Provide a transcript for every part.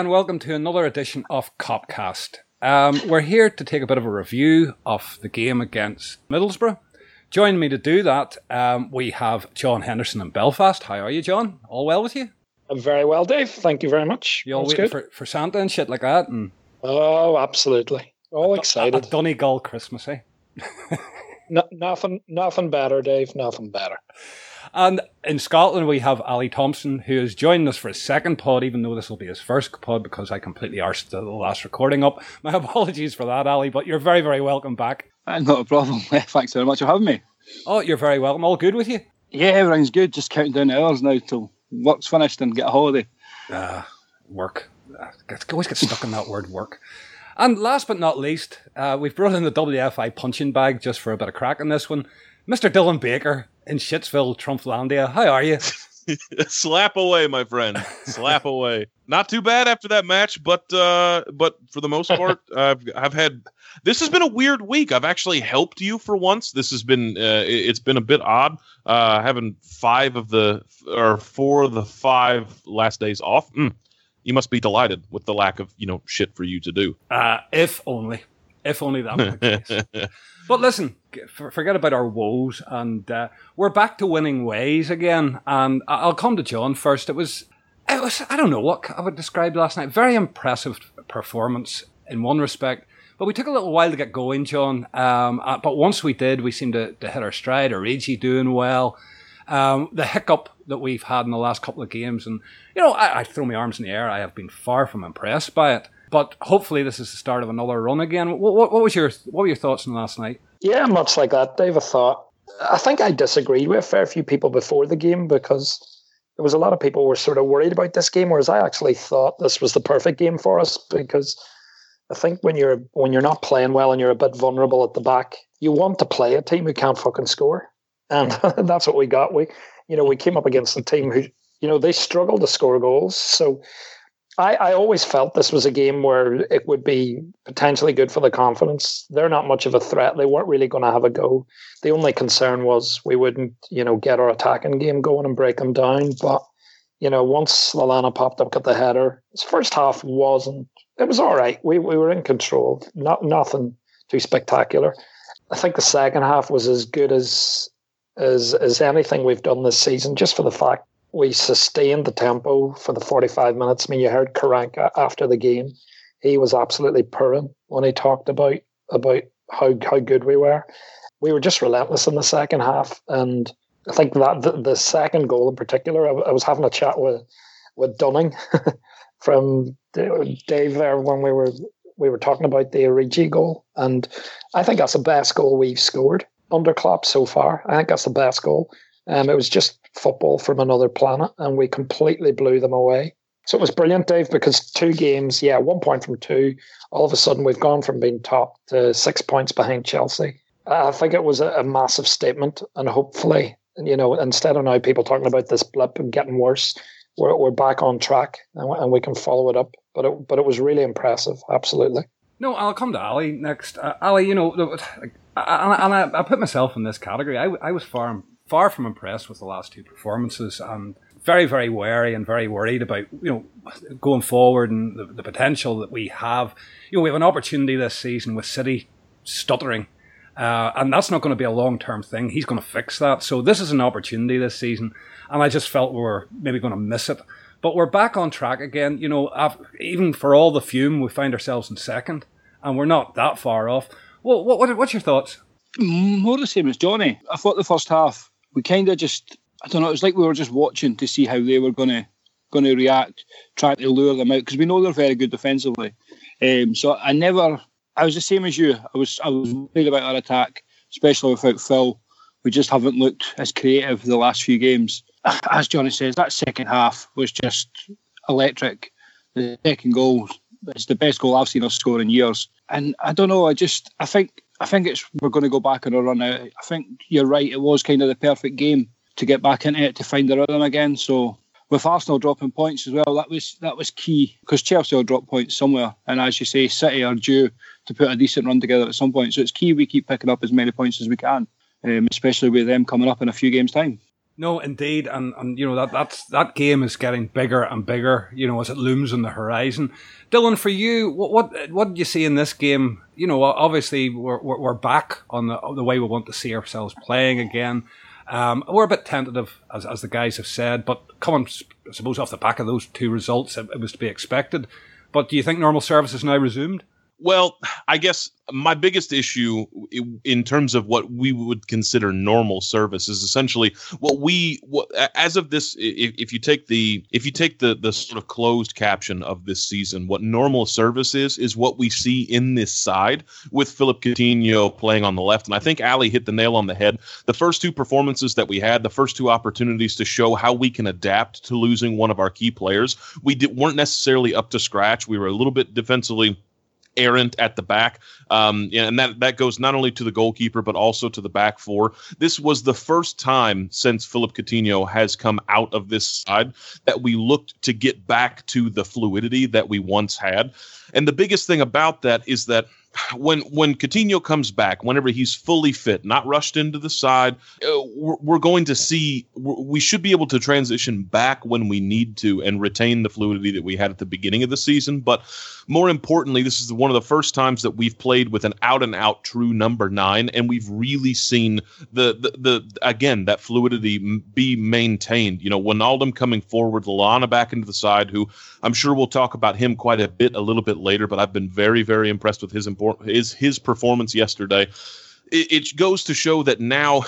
And welcome to another edition of Copcast. Um, we're here to take a bit of a review of the game against Middlesbrough. Joining me to do that, um, we have John Henderson in Belfast. How are you, John? All well with you? I'm very well, Dave. Thank you very much. You all waiting good? for, for Santa and shit like that? And Oh, absolutely. All a, excited. Donegal Christmas, eh? No, nothing, nothing better, Dave. Nothing better. And in Scotland, we have Ali Thompson, who is joining us for his second pod, even though this will be his first pod because I completely arsed the last recording up. My apologies for that, Ali, but you're very, very welcome back. Uh, Not a problem. Thanks very much for having me. Oh, you're very welcome. All good with you? Yeah, everything's good. Just counting down the hours now till work's finished and get a holiday. Uh, work. I always get stuck in that word work. And last but not least, uh, we've brought in the WFI punching bag just for a bit of crack in this one. Mr. Dylan Baker in Shitsville, Trumplandia. How are you? Slap away, my friend. Slap away. Not too bad after that match, but uh, but for the most part, I've I've had. This has been a weird week. I've actually helped you for once. This has been uh, it- it's been a bit odd. Uh, having five of the or four of the five last days off. Mm. You must be delighted with the lack of you know shit for you to do. Uh, if only. If only that were the case. But listen, forget about our woes, and uh, we're back to winning ways again. And I'll come to John first. It was, it was, I don't know what I would describe last night. Very impressive performance in one respect, but we took a little while to get going, John. Um, uh, but once we did, we seemed to, to hit our stride. Origi doing well. Um, the hiccup that we've had in the last couple of games, and you know, I, I throw my arms in the air. I have been far from impressed by it. But hopefully, this is the start of another run again. What, what, what was your what were your thoughts on last night? Yeah, much like that, Dave. I thought. I think I disagreed with a fair few people before the game because there was a lot of people were sort of worried about this game, whereas I actually thought this was the perfect game for us because I think when you're when you're not playing well and you're a bit vulnerable at the back, you want to play a team who can't fucking score, and that's what we got. We, you know, we came up against a team who, you know, they struggle to score goals. So I, I always felt this was a game where it would be potentially good for the confidence. They're not much of a threat. They weren't really going to have a go. The only concern was we wouldn't, you know, get our attacking game going and break them down. But you know, once Lallana popped up, got the header. His first half wasn't. It was all right. We we were in control. Not nothing too spectacular. I think the second half was as good as as as anything we've done this season, just for the fact we sustained the tempo for the 45 minutes. I mean, you heard Karanka after the game. He was absolutely purring when he talked about about how how good we were. We were just relentless in the second half, and I think that the, the second goal in particular, I, I was having a chat with with Dunning from Dave there when we were we were talking about the Origi goal, and I think that's the best goal we've scored under Klopp so far. I think that's the best goal. Um, it was just football from another planet, and we completely blew them away. So it was brilliant, Dave, because two games, yeah, one point from two. All of a sudden, we've gone from being top to six points behind Chelsea. I think it was a, a massive statement, and hopefully, you know, instead of now people talking about this blip and getting worse, we're, we're back on track and, we- and we can follow it up. But it, but it was really impressive, absolutely. No, I'll come to Ali next. Uh, Ali, you know, like, I- and I, I put myself in this category. I, I was far far from impressed with the last two performances, and very very wary and very worried about you know going forward and the, the potential that we have. You know, we have an opportunity this season with City stuttering. Uh, and that's not going to be a long term thing. He's going to fix that. So this is an opportunity this season, and I just felt we were maybe going to miss it. But we're back on track again. You know, even for all the fume, we find ourselves in second, and we're not that far off. Well, what, what what's your thoughts? More the same as Johnny. I thought the first half we kind of just I don't know. It was like we were just watching to see how they were going to going to react, trying to lure them out because we know they're very good defensively. Um, so I never. I was the same as you. I was I was worried about our attack, especially without Phil. We just haven't looked as creative the last few games. As Johnny says, that second half was just electric. The second goal it's the best goal I've seen us score in years. And I don't know. I just I think I think it's we're going to go back on a run out. I think you're right. It was kind of the perfect game to get back into it to find the rhythm again. So with Arsenal dropping points as well, that was that was key because Chelsea will drop points somewhere, and as you say, City are due to put a decent run together at some point. So it's key we keep picking up as many points as we can, um, especially with them coming up in a few games' time. No, indeed, and and you know that that's that game is getting bigger and bigger. You know, as it looms on the horizon. Dylan, for you, what what what did you see in this game? You know, obviously we're we're, back on the the way we want to see ourselves playing again. Um, we're a bit tentative, as as the guys have said, but coming, I suppose, off the back of those two results, it, it was to be expected. But do you think normal service is now resumed? Well, I guess my biggest issue in terms of what we would consider normal service is essentially what we what, as of this if, if, you take the if you take the the sort of closed caption of this season what normal service is is what we see in this side with Philip Coutinho playing on the left. And I think Ali hit the nail on the head. The first two performances that we had the first two opportunities to show how we can adapt to losing one of our key players we weren't necessarily up to scratch. We were a little bit defensively errant at the back. Um, and that, that goes not only to the goalkeeper, but also to the back four. This was the first time since Philip Coutinho has come out of this side that we looked to get back to the fluidity that we once had. And the biggest thing about that is that when when Coutinho comes back, whenever he's fully fit, not rushed into the side, uh, we're, we're, going to see. We should be able to transition back when we need to and retain the fluidity that we had at the beginning of the season. But more importantly, this is one of the first times that we've played with an out and out true number nine, and we've really seen the the, the again that fluidity be maintained. You know, Wijnaldum coming forward, Lallana back into the side, who I'm sure we'll talk about him quite a bit a little bit later. But I've been very very impressed with his his his performance yesterday. It, goes to show that now,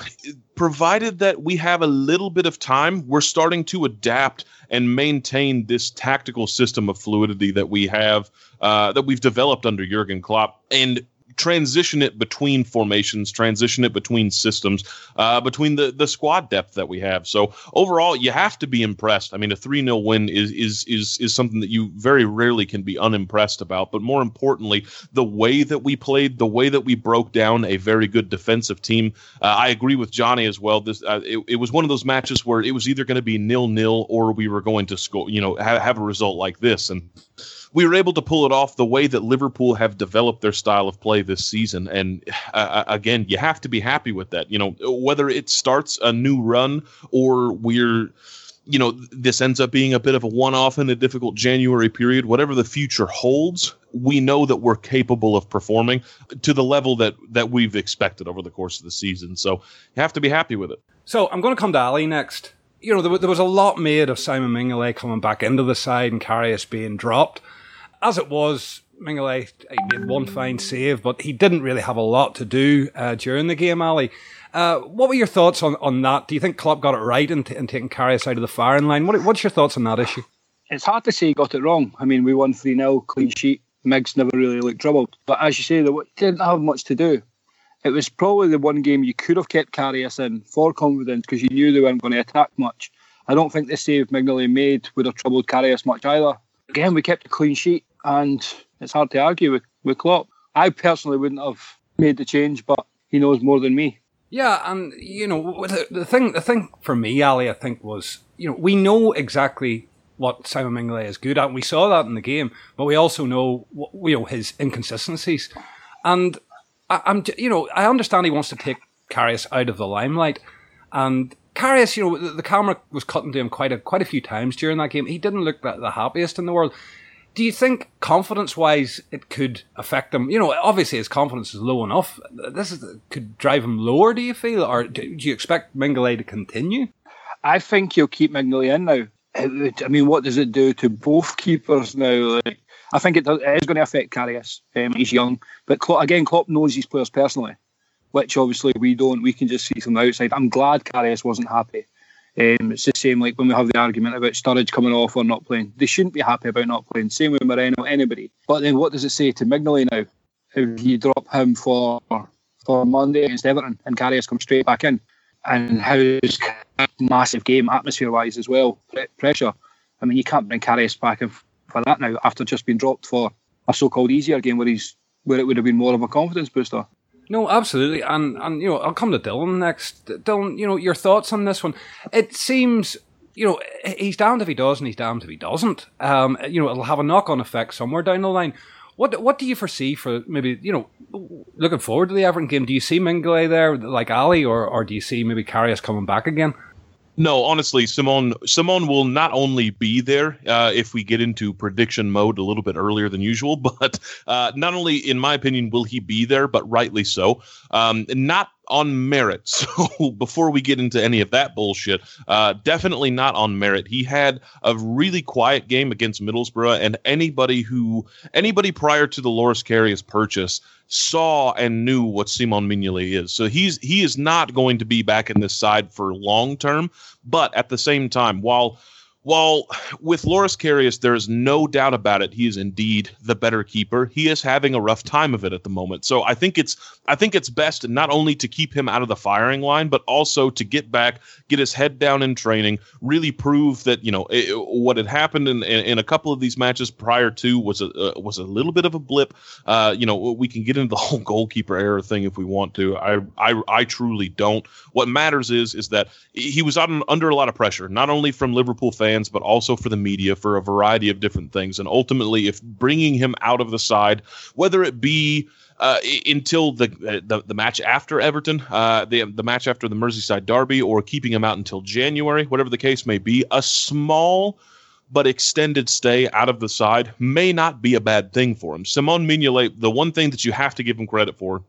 provided that we have a little bit of time, we're starting to adapt and maintain this tactical system of fluidity that we have uh, that we've developed under Jurgen Klopp. And transition it between formations, transition it between systems, uh, between the the squad depth that we have. So overall, you have to be impressed. I mean, a three 0 win is is is is something that you very rarely can be unimpressed about. But more importantly, the way that we played, the way that we broke down a very good defensive team. Uh, I agree with Johnny as well. This uh, it, it was one of those matches where it was either going to be nil nil or we were going to score. You know, have, have a result like this and we were able to pull it off the way that Liverpool have developed their style of play this season. And uh, uh, again, you have to be happy with that. You know, whether it starts a new run or we're you know this ends up being a bit of a one-off in a difficult January period. Whatever the future holds, we know that we're capable of performing to the level that that we've expected over the course of the season. So you have to be happy with it. So I'm going to come to Ali next. You know, there, there was a lot made of Simon Mignolet coming back into the side and Karius being dropped as it was, Mignolet made one fine save, but he didn't really have a lot to do uh, during the game, Ali. Uh, what were your thoughts on, on that? Do you think Klopp got it right in, t- in taking Karius out of the firing line? What, what's your thoughts on that issue? It's hard to say he got it wrong. I mean, we won 3 0, clean sheet. Miggs never really looked troubled. But as you say, they didn't have much to do. It was probably the one game you could have kept Karius in for confidence because you knew they weren't going to attack much. I don't think the save Mignolet made would have troubled Karius much either. Again, we kept a clean sheet and it's hard to argue with, with Klopp. I personally wouldn't have made the change, but he knows more than me. Yeah, and you know the, the thing. The thing for me, Ali, I think was you know we know exactly what Simon Mignolet is good at. We saw that in the game, but we also know you know his inconsistencies. And I, am you know I understand he wants to take Karius out of the limelight, and Karius, you know the, the, camera was cutting to him quite a quite a few times during that game. He didn't look the, the happiest in the world. Do you think confidence wise it could affect them? You know, obviously his confidence is low enough. This is, could drive him lower, do you feel? Or do you expect Mignolet to continue? I think he'll keep Mignolet in now. I mean, what does it do to both keepers now? Like, I think it, does, it is going to affect Karius. Um, he's young. But Klopp, again, Klopp knows these players personally, which obviously we don't. We can just see from the outside. I'm glad Karius wasn't happy. Um, it's the same like when we have the argument about Sturridge coming off or not playing. They shouldn't be happy about not playing. Same with Moreno, anybody. But then what does it say to Mignolet now? If you drop him for for Monday against Everton and Karius come straight back in, and how's massive game atmosphere wise as well pressure. I mean, you can't bring Karius back for that now after just being dropped for a so-called easier game where he's where it would have been more of a confidence booster. No, absolutely, and and you know I'll come to Dylan next. Dylan, you know your thoughts on this one. It seems you know he's damned if he does and he's damned if he doesn't. Um, you know it'll have a knock on effect somewhere down the line. What what do you foresee for maybe you know looking forward to the Everton game? Do you see Mignolet there like Ali, or or do you see maybe Karius coming back again? No, honestly, Simon Simon will not only be there uh, if we get into prediction mode a little bit earlier than usual, but uh, not only, in my opinion, will he be there, but rightly so. Um, not on merit. So before we get into any of that bullshit, uh, definitely not on merit. He had a really quiet game against Middlesbrough, and anybody who anybody prior to the Loris Karius purchase saw and knew what Simon Mignolet is. So he's he is not going to be back in this side for long term. But at the same time, while while with Loris Karius, there is no doubt about it, he is indeed the better keeper. He is having a rough time of it at the moment. So I think it's I think it's best not only to keep him out of the firing line, but also to get back, get his head down in training, really prove that you know it, what had happened in, in, in, a couple of these matches prior to was a uh, was a little bit of a blip. Uh, you know, we can get into the whole goalkeeper error thing if we want to. I I, I truly don't. What matters is is that he was on, under a lot of pressure, not only from Liverpool fans but also for the media for a variety of different things. And ultimately, if bringing him out of the side, whether it be uh, until the, uh, the, the match after Everton, uh, the the match after the Merseyside derby, or keeping him out until January, whatever the case may be, a small but extended stay out of the side may not be a bad thing for him. Simon Mignolet, the one thing that you have to give him credit for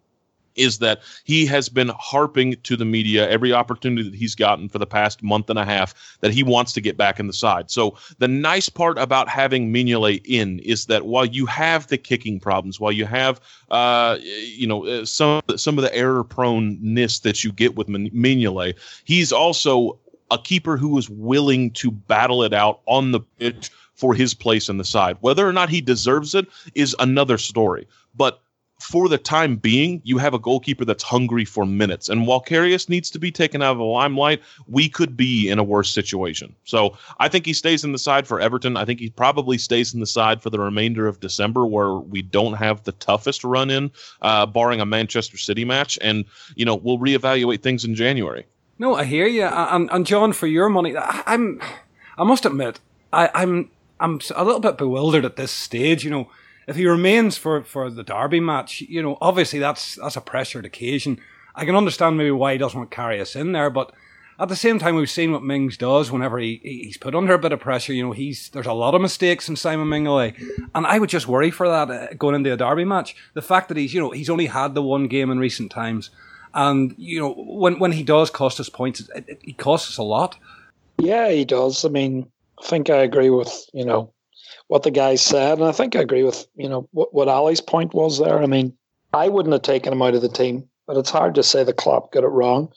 is that he has been harping to the media every opportunity that he's gotten for the past month and a half that he wants to get back in the side. So the nice part about having Mignolet in is that while you have the kicking problems, while you have uh, you know uh, some some of the error proneness that you get with Mignolet, he's also a keeper who is willing to battle it out on the pitch for his place in the side. Whether or not he deserves it is another story. But for the time being, you have a goalkeeper that's hungry for minutes. And while Karius needs to be taken out of the limelight, we could be in a worse situation. So I think he stays in the side for Everton. I think he probably stays in the side for the remainder of December, where we don't have the toughest run in, uh, barring a Manchester City match. And, you know, we'll reevaluate things in January. No, I hear you. And, and John, for your money, I'm, I must admit, I, I'm, I'm a little bit bewildered at this stage. You know, if he remains for, for the Derby match, you know, obviously that's that's a pressured occasion. I can understand maybe why he doesn't want to Karius in there, but at the same time, we've seen what Mings does whenever he, he's put under a bit of pressure. You know, he's there's a lot of mistakes in Simon Mignolet, and I would just worry for that uh, going into a derby match. The fact that he's you know he's only had the one game in recent times, and you know when when he does cost us points, it, it costs us a lot. Yeah, he does. I mean, I think I agree with you know what the guy said, and I think I agree with you know what, what Ali's point was there. I mean, I wouldn't have taken him out of the team, but it's hard to say the Klopp got it wrong.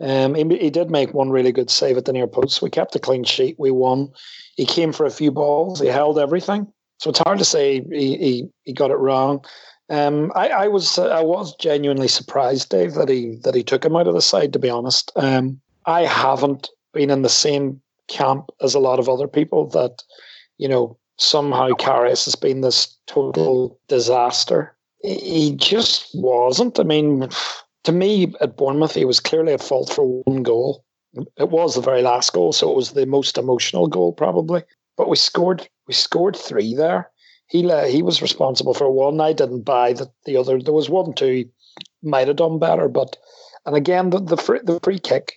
Um, he, he did make one really good save at the near post. We kept a clean sheet. We won. He came for a few balls. He held everything. So it's hard to say he he, he got it wrong. Um, I, I was I was genuinely surprised, Dave, that he that he took him out of the side. To be honest, um, I haven't been in the same camp as a lot of other people that you know somehow Karius has been this total disaster. He just wasn't. I mean, to me, at Bournemouth, he was clearly at fault for one goal. It was the very last goal, so it was the most emotional goal probably. But we scored. We scored three there. He he was responsible for one. I didn't buy that the other. There was one two might have done better, but and again the the free, the free kick.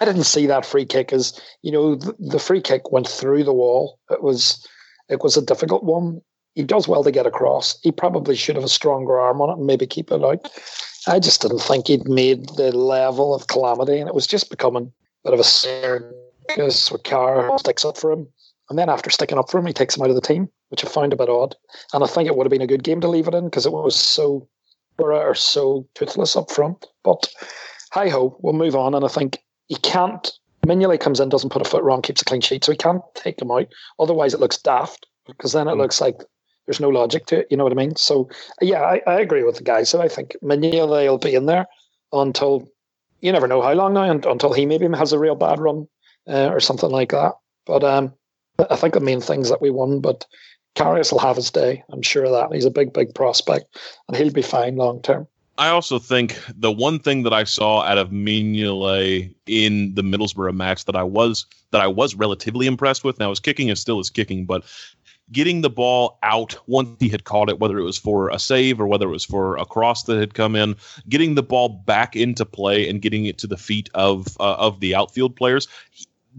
I didn't see that free kick as you know the, the free kick went through the wall. It was it was a difficult one. He does well to get across. He probably should have a stronger arm on it and maybe keep it out. I just didn't think he'd made the level of calamity, and it was just becoming a bit of a circus with Carr sticks up for him. And then after sticking up for him, he takes him out of the team, which I found a bit odd. And I think it would have been a good game to leave it in because it was so or so toothless up front. But hi ho, we'll move on. And I think he can't Mignolet comes in, doesn't put a foot wrong, keeps a clean sheet, so he can't take him out. Otherwise, it looks daft because then it mm. looks like there's no logic to it. You know what I mean? So yeah, I, I agree with the guys. So I think Mignolet will be in there until you never know how long now, until he maybe has a real bad run uh, or something like that. But um, I think the main things that we won, but Karius will have his day. I'm sure of that. He's a big, big prospect, and he'll be fine long term. I also think the one thing that I saw out of Mignolet in the Middlesbrough match that I was that I was relatively impressed with. Now his kicking is still his kicking, but getting the ball out once he had caught it, whether it was for a save or whether it was for a cross that had come in, getting the ball back into play and getting it to the feet of uh, of the outfield players.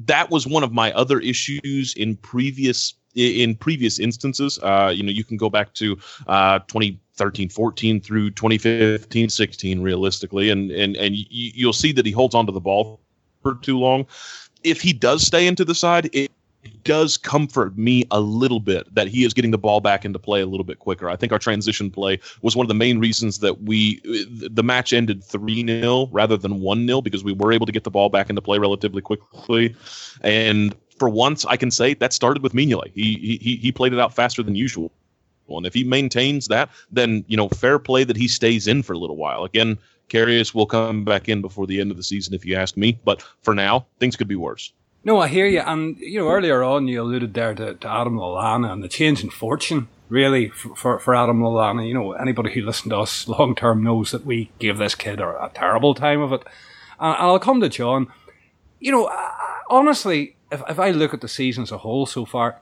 That was one of my other issues in previous in previous instances. Uh, you know, you can go back to uh, 2013, 14 through 2015, 16, realistically, and and and you'll see that he holds onto the ball for too long. If he does stay into the side, it does comfort me a little bit that he is getting the ball back into play a little bit quicker. I think our transition play was one of the main reasons that we the match ended 3-0 rather than 1-0 because we were able to get the ball back into play relatively quickly. And for once I can say that started with Mignolet. He he he played it out faster than usual. And if he maintains that, then you know, fair play that he stays in for a little while. Again, Karius will come back in before the end of the season if you ask me. But for now, things could be worse. No, I hear you. And, you know, earlier on you alluded there to, to Adam Lallana and the change in fortune, really, for, for, Adam Lallana. You know, anybody who listened to us long term knows that we gave this kid a, a terrible time of it. And I'll come to John. You know, honestly, if, if I look at the season as a whole so far,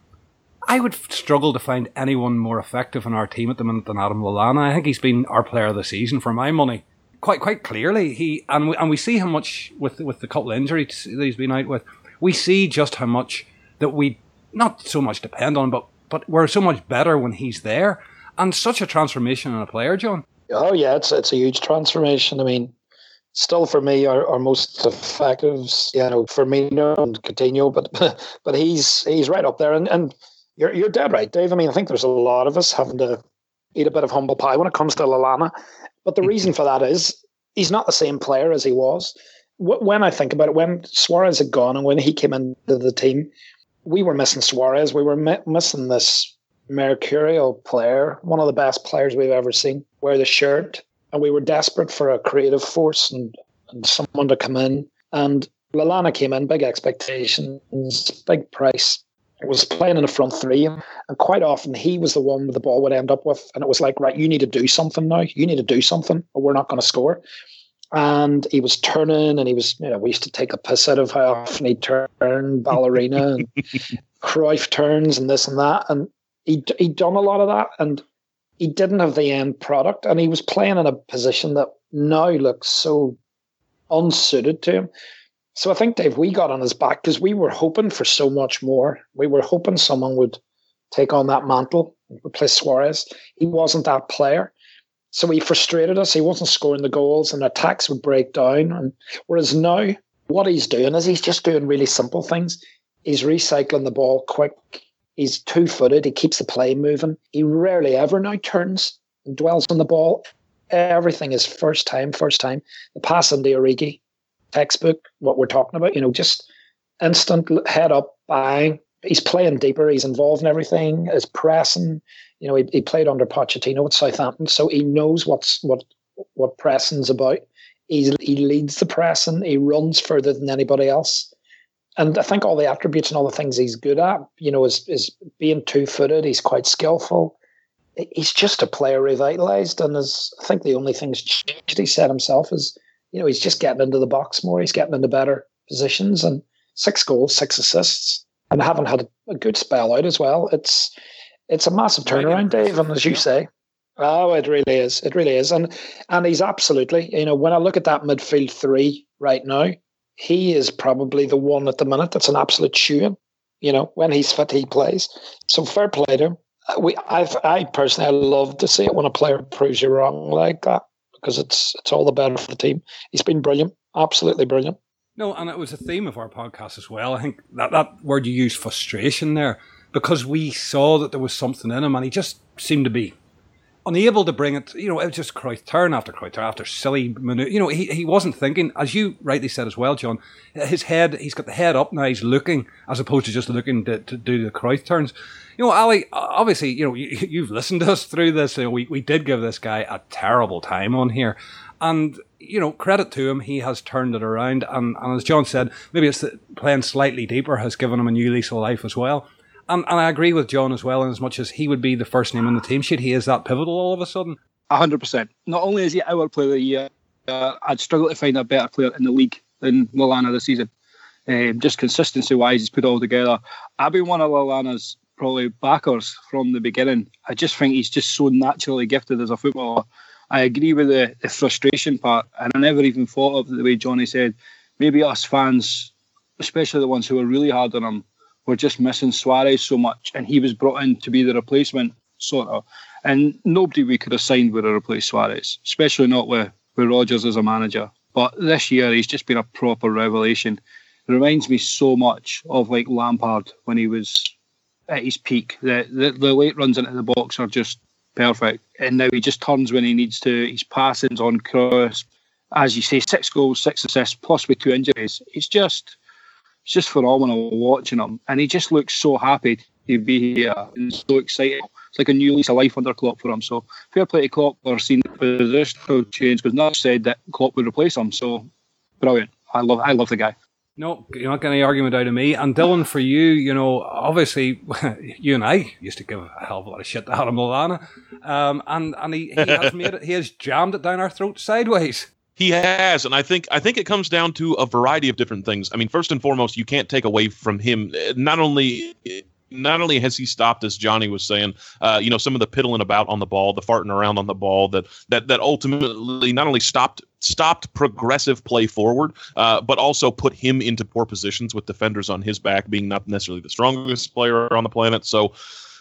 I would struggle to find anyone more effective in our team at the minute than Adam Lallana. I think he's been our player of the season for my money. Quite quite clearly, he and we, and we see how much with with the couple injuries that he's been out with we see just how much that we not so much depend on, but but we're so much better when he's there, and such a transformation in a player, John. Oh yeah, it's it's a huge transformation. I mean, still for me, our, our most effective, you know, Firmino and Coutinho, but but he's he's right up there, and and you're you're dead right, Dave. I mean, I think there's a lot of us having to eat a bit of humble pie when it comes to Lallana, but the mm-hmm. reason for that is he's not the same player as he was when I think about it, when Suarez had gone and when he came into the team, we were missing Suarez. We were mi- missing this mercurial player, one of the best players we've ever seen, wear the shirt. And we were desperate for a creative force and, and someone to come in. And Lallana came in, big expectations, big price. It was playing in the front three, and quite often he was the one with the ball would end up with. And it was like, right, you need to do something now. You need to do something, or we're not going to score and he was turning and he was you know we used to take a piss out of how often he turned ballerina and Cruyff turns and this and that and he he'd done a lot of that and he didn't have the end product and he was playing in a position that now looks so unsuited to him so I think Dave we got on his back because we were hoping for so much more we were hoping someone would take on that mantle and replace Suarez he wasn't that player so he frustrated us. He wasn't scoring the goals, and attacks would break down. And whereas now, what he's doing is he's just doing really simple things. He's recycling the ball quick. He's two footed. He keeps the play moving. He rarely ever now turns and dwells on the ball. Everything is first time, first time. The pass into Origi, textbook, what we're talking about, you know, just instant head up, bang. He's playing deeper. He's involved in everything. His pressing, you know, he, he played under Pochettino at Southampton, so he knows what's what what pressing's about. He he leads the pressing. He runs further than anybody else, and I think all the attributes and all the things he's good at, you know, is is being two footed. He's quite skillful. He's just a player revitalized, and is I think the only thing's changed. He said himself is, you know, he's just getting into the box more. He's getting into better positions, and six goals, six assists, and haven't had a good spell out as well. It's it's a massive turnaround, Dave, and as you say, oh, it really is. It really is, and and he's absolutely. You know, when I look at that midfield three right now, he is probably the one at the minute that's an absolute shoe You know, when he's fit, he plays. So fair play to him. Uh, we, I've, I personally, I love to see it when a player proves you wrong like that because it's it's all the better for the team. He's been brilliant, absolutely brilliant. No, and it was a theme of our podcast as well. I think that that word you used, frustration, there because we saw that there was something in him and he just seemed to be unable to bring it. You know, it was just Cruyff turn after Cruyff turn after silly maneuver. You know, he, he wasn't thinking, as you rightly said as well, John. His head, he's got the head up now. He's looking as opposed to just looking to, to do the Cruyff turns. You know, Ali, obviously, you know, you, have listened to us through this. You know, we, we did give this guy a terrible time on here. And, you know, credit to him, he has turned it around. And, and as John said, maybe it's playing slightly deeper has given him a new lease of life as well. And, and I agree with John as well, in as much as he would be the first name on the team sheet, he is that pivotal all of a sudden. hundred percent. Not only is he our player of the year, uh, I'd struggle to find a better player in the league than Lallana this season. Um, just consistency wise, he's put all together. I've been one of Lallana's probably backers from the beginning. I just think he's just so naturally gifted as a footballer. I agree with the, the frustration part, and I never even thought of the way Johnny said. Maybe us fans especially the ones who are really hard on him, were just missing Suarez so much, and he was brought in to be the replacement, sort of. And nobody we could have signed would have replaced Suarez, especially not with, with Rodgers as a manager. But this year, he's just been a proper revelation. It reminds me so much of like Lampard when he was at his peak. The, the, the late runs into the box are just perfect. And now he just turns when he needs to. His passings on cross, as you say, six goals, six assists, plus with two injuries. It's just, it's just phenomenal watching him. And he just looks so happy to be here and so excited. It's like a new lease of life under Klopp for him. So fair play to Klopp for seeing the positional change because not said that Klopp would replace him. So brilliant. I love, I love the guy. No, you're not getting any argument out of me. And Dylan, for you, you know, obviously, you and I used to give a hell of a lot of shit to Adam Lallana, um, and and he, he has made it, he has jammed it down our throats sideways. He has, and I think I think it comes down to a variety of different things. I mean, first and foremost, you can't take away from him not only not only has he stopped, as Johnny was saying, uh, you know, some of the piddling about on the ball, the farting around on the ball, that that that ultimately not only stopped stopped progressive play forward, uh, but also put him into poor positions with defenders on his back, being not necessarily the strongest player on the planet. So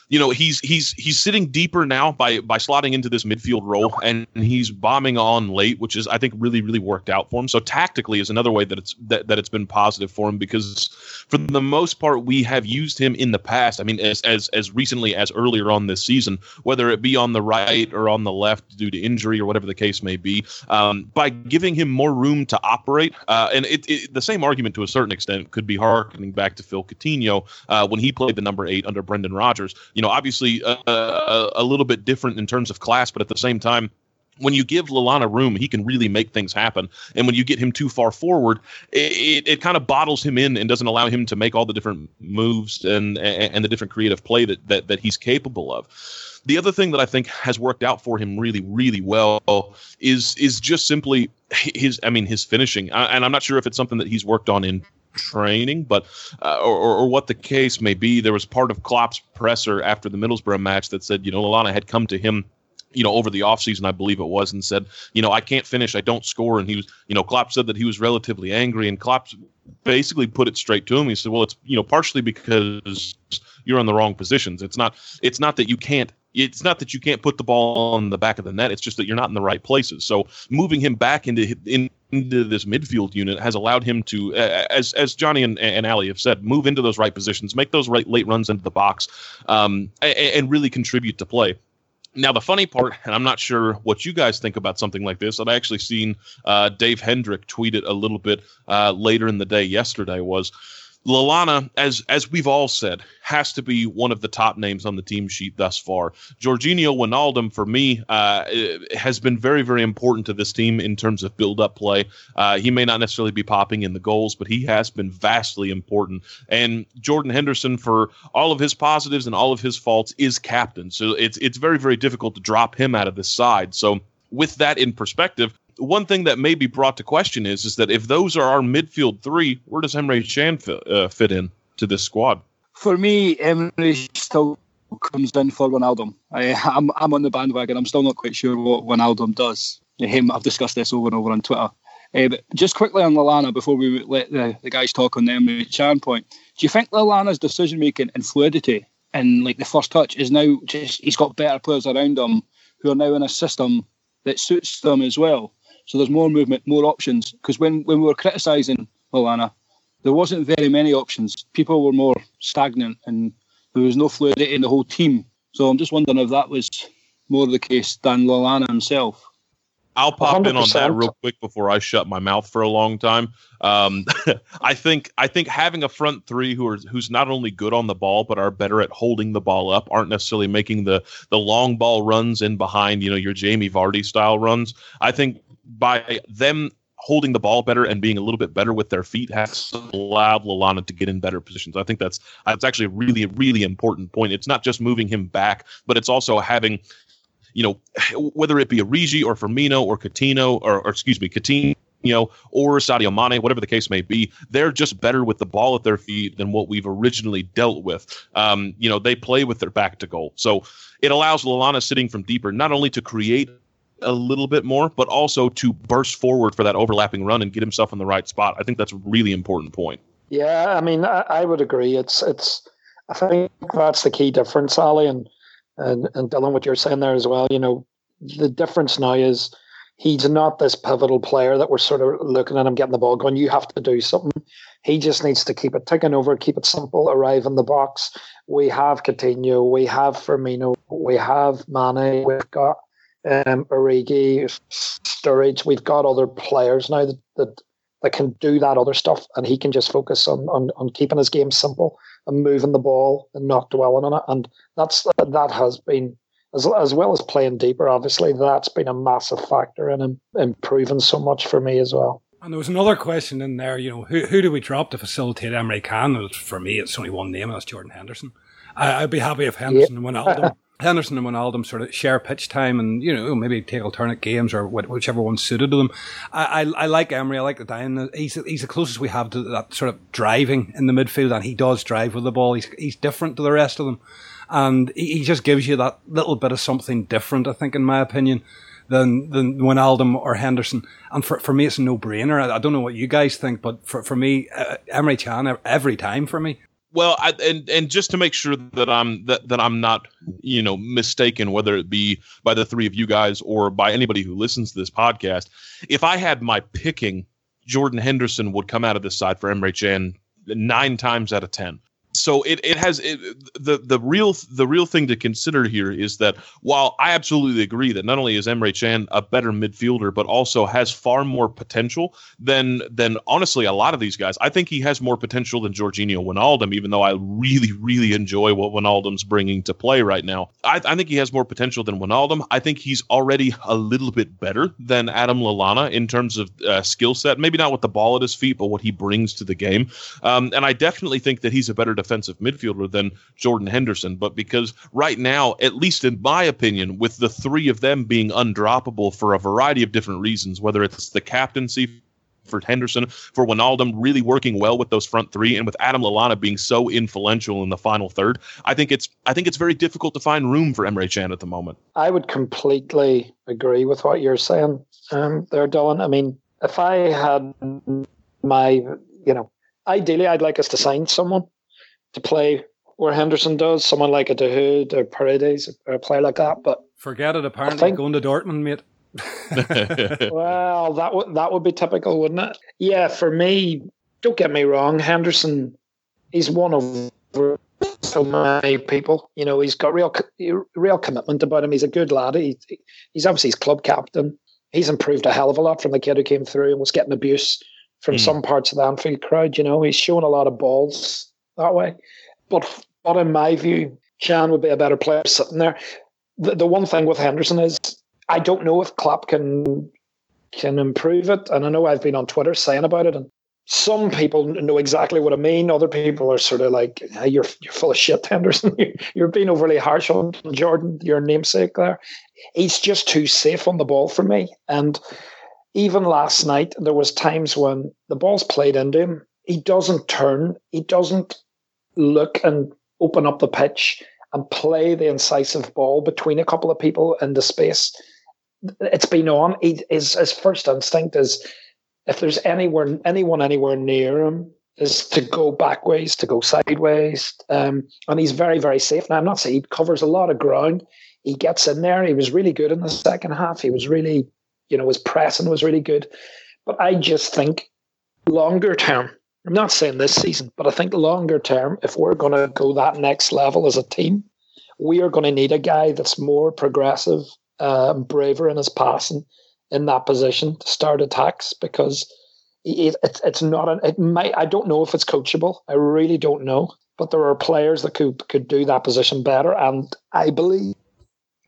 you know he's he's he's sitting deeper now by by slotting into this midfield role and he's bombing on late which is i think really really worked out for him. So tactically is another way that it's that, that it's been positive for him because for the most part we have used him in the past. I mean as as as recently as earlier on this season whether it be on the right or on the left due to injury or whatever the case may be um, by giving him more room to operate uh, and it, it, the same argument to a certain extent could be harkening back to phil Coutinho uh, when he played the number eight under brendan rodgers you know, obviously a, uh, a, a little bit different in terms of class, but at the same time, when you give Lallana room, he can really make things happen. And when you get him too far forward, it, it, kind of bottles him in and doesn't allow him to make all the different moves and and the different creative play that that, that he's capable of. The other thing that I think has worked out for him really, really well is is just simply his. I mean, his finishing. And I'm not sure if it's something that he's worked on in training, but uh, or, or what the case may be. There was part of Klopp's presser after the Middlesbrough match that said, you know, Lallana had come to him you know, over the offseason, I believe it was, and said, you know, I can't finish, I don't score. And he was, you know, Klopp said that he was relatively angry, and Klopp basically put it straight to him. He said, well, it's, you know, partially because you're in the wrong positions. It's not, it's not that you can't it's not that you can't put the ball on the back of the net. It's just that you're not in the right places. So moving him back into in, this midfield unit has allowed him to, as as Johnny and, and Ali have said, move into those right positions, make those right late runs into the box, um, and, and really contribute to play. Now, the funny part, and I'm not sure what you guys think about something like this, I've actually seen uh, Dave Hendrick tweet it a little bit uh, later in the day yesterday, was Lallana, as as we've all said, has to be one of the top names on the team sheet thus far. Georginio Wijnaldum, for me, uh, has been very, very important to this team in terms of build-up play. Uh, he may not necessarily be popping in the goals, but he has been vastly important. And Jordan Henderson, for all of his positives and all of his faults, is captain. So it's it's very, very difficult to drop him out of this side. So with that in perspective, one thing that may be brought to question is is that if those are our midfield three, where does Emre Can fit, uh, fit in to this squad? For me, Emre still comes in for Wijnaldum. I, I'm, I'm on the bandwagon. I'm still not quite sure what Wijnaldum does. Him, I've discussed this over and over on Twitter. Uh, but just quickly on Lallana before we let the, the guys talk on the Emre Can point. Do you think Lallana's decision making and fluidity and like the first touch is now just he's got better players around him who are now in a system that suits them as well? So there's more movement, more options. Because when, when we were criticising Lallana, there wasn't very many options. People were more stagnant and there was no fluidity in the whole team. So I'm just wondering if that was more the case than Lallana himself. I'll pop 100%. in on that real quick before I shut my mouth for a long time. Um, I think I think having a front three who are who's not only good on the ball but are better at holding the ball up, aren't necessarily making the the long ball runs in behind, you know, your Jamie Vardy style runs. I think by them holding the ball better and being a little bit better with their feet has allowed Lallana to get in better positions. I think that's that's actually a really really important point. It's not just moving him back, but it's also having you know whether it be Origi or Firmino or Coutinho or, or excuse me Coutinho you know, or Sadio Mane, whatever the case may be, they're just better with the ball at their feet than what we've originally dealt with. Um, you know, they play with their back to goal. So it allows Lallana sitting from deeper not only to create a little bit more, but also to burst forward for that overlapping run and get himself in the right spot. I think that's a really important point. Yeah, I mean, I, I would agree. It's it's. I think that's the key difference, Ali, and and and Dylan, what you're saying there as well. You know, the difference now is he's not this pivotal player that we're sort of looking at him getting the ball going. You have to do something. He just needs to keep it ticking over, keep it simple, arrive in the box. We have Coutinho, we have Firmino, we have Mane, we've got um, Origi, Sturridge. We've got other players now that, that that can do that other stuff, and he can just focus on on, on keeping his game simple and moving the ball and not dwelling on it. And that's that has been as as well as playing deeper. Obviously, that's been a massive factor in him improving so much for me as well. And there was another question in there, you know, who, who do we drop to facilitate Emre Can? For me, it's only one name, and that's Jordan Henderson. I, would be happy if Henderson yeah. and Wijnaldum Henderson and Wijnaldum sort of share pitch time and, you know, maybe take alternate games or whichever one suited to them. I, I, I like Emre. I like the Dian. He's, he's the closest we have to that sort of driving in the midfield and he does drive with the ball. He's, he's different to the rest of them. And he, he just gives you that little bit of something different, I think, in my opinion than than Wijnaldum or Henderson. And for, for me, it's a no brainer. I, I, don't know what you guys think, but for, for me, uh, Emre Can every time for me. Well, I, and and just to make sure that I'm that, that I'm not you know mistaken, whether it be by the three of you guys or by anybody who listens to this podcast, if I had my picking, Jordan Henderson would come out of this side for Can nine times out of ten so it, it has it, the the real the real thing to consider here is that while I absolutely agree that not only is Emre Can a better midfielder but also has far more potential than than honestly a lot of these guys. I think he has more potential than Georginio Wijnaldum, even though I really really enjoy what Wijnaldum's bringing to play right now. I, I think he has more potential than Wijnaldum. I think he's already a little bit better than Adam Lallana in terms of uh, skill set. Maybe not with the ball at his feet, but what he brings to the game. Um, and I definitely think that he's a better defensive midfielder than Jordan Henderson. But because right now, at least in my opinion, with the three of them being undroppable for a variety of different reasons, whether it's the captaincy for Henderson, for Wijnaldum really working well with those front three, and with Adam Lallana being so influential in the final third, I think it's I think it's very difficult to find room for Emre Can at the moment. I would completely agree with what you're saying um, there, Dylan. I mean, if I had my, you know, ideally I'd like us to sign someone to play where Henderson does, someone like a Dahoud or Paredes or a player like that. But forget it. Apparently, think, going to Dortmund, mate. well, that would that would be typical, wouldn't it? Yeah, for me, don't get me wrong, Henderson, he's one of so many people. You know, he's got real real commitment about him. He's a good lad. He, he's obviously his club captain. He's improved a hell of a lot from the kid who came through and was getting abuse from mm. some parts of the Anfield crowd. You know, he's showing a lot of balls that way. But but in my view, Can would be a better player sitting there. The, the one thing with Henderson is I don't know if Klopp can can improve it. And I know I've been on Twitter saying about it, and some people know exactly what I mean. Other people are sort of like, hey, "You're you're full of shit, Henderson. you're being overly harsh on Jordan, your namesake." There, he's just too safe on the ball for me. And even last night, there was times when the ball's played into him. He doesn't turn. He doesn't look and open up the pitch and play the incisive ball between a couple of people in the space. It's been on. He, his, his first instinct is if there's anywhere anyone anywhere near him is to go backways, to go sideways. Um, and he's very, very safe. Now, I'm not saying he covers a lot of ground. He gets in there. He was really good in the second half. He was really, you know, his pressing was really good. But I just think longer term, I'm not saying this season, but I think longer term, if we're going to go that next level as a team, we are going to need a guy that's more progressive, uh, braver in his passing in that position to start attacks because it, it, it's not an, it might I don't know if it's coachable. I really don't know, but there are players that could could do that position better, and I believe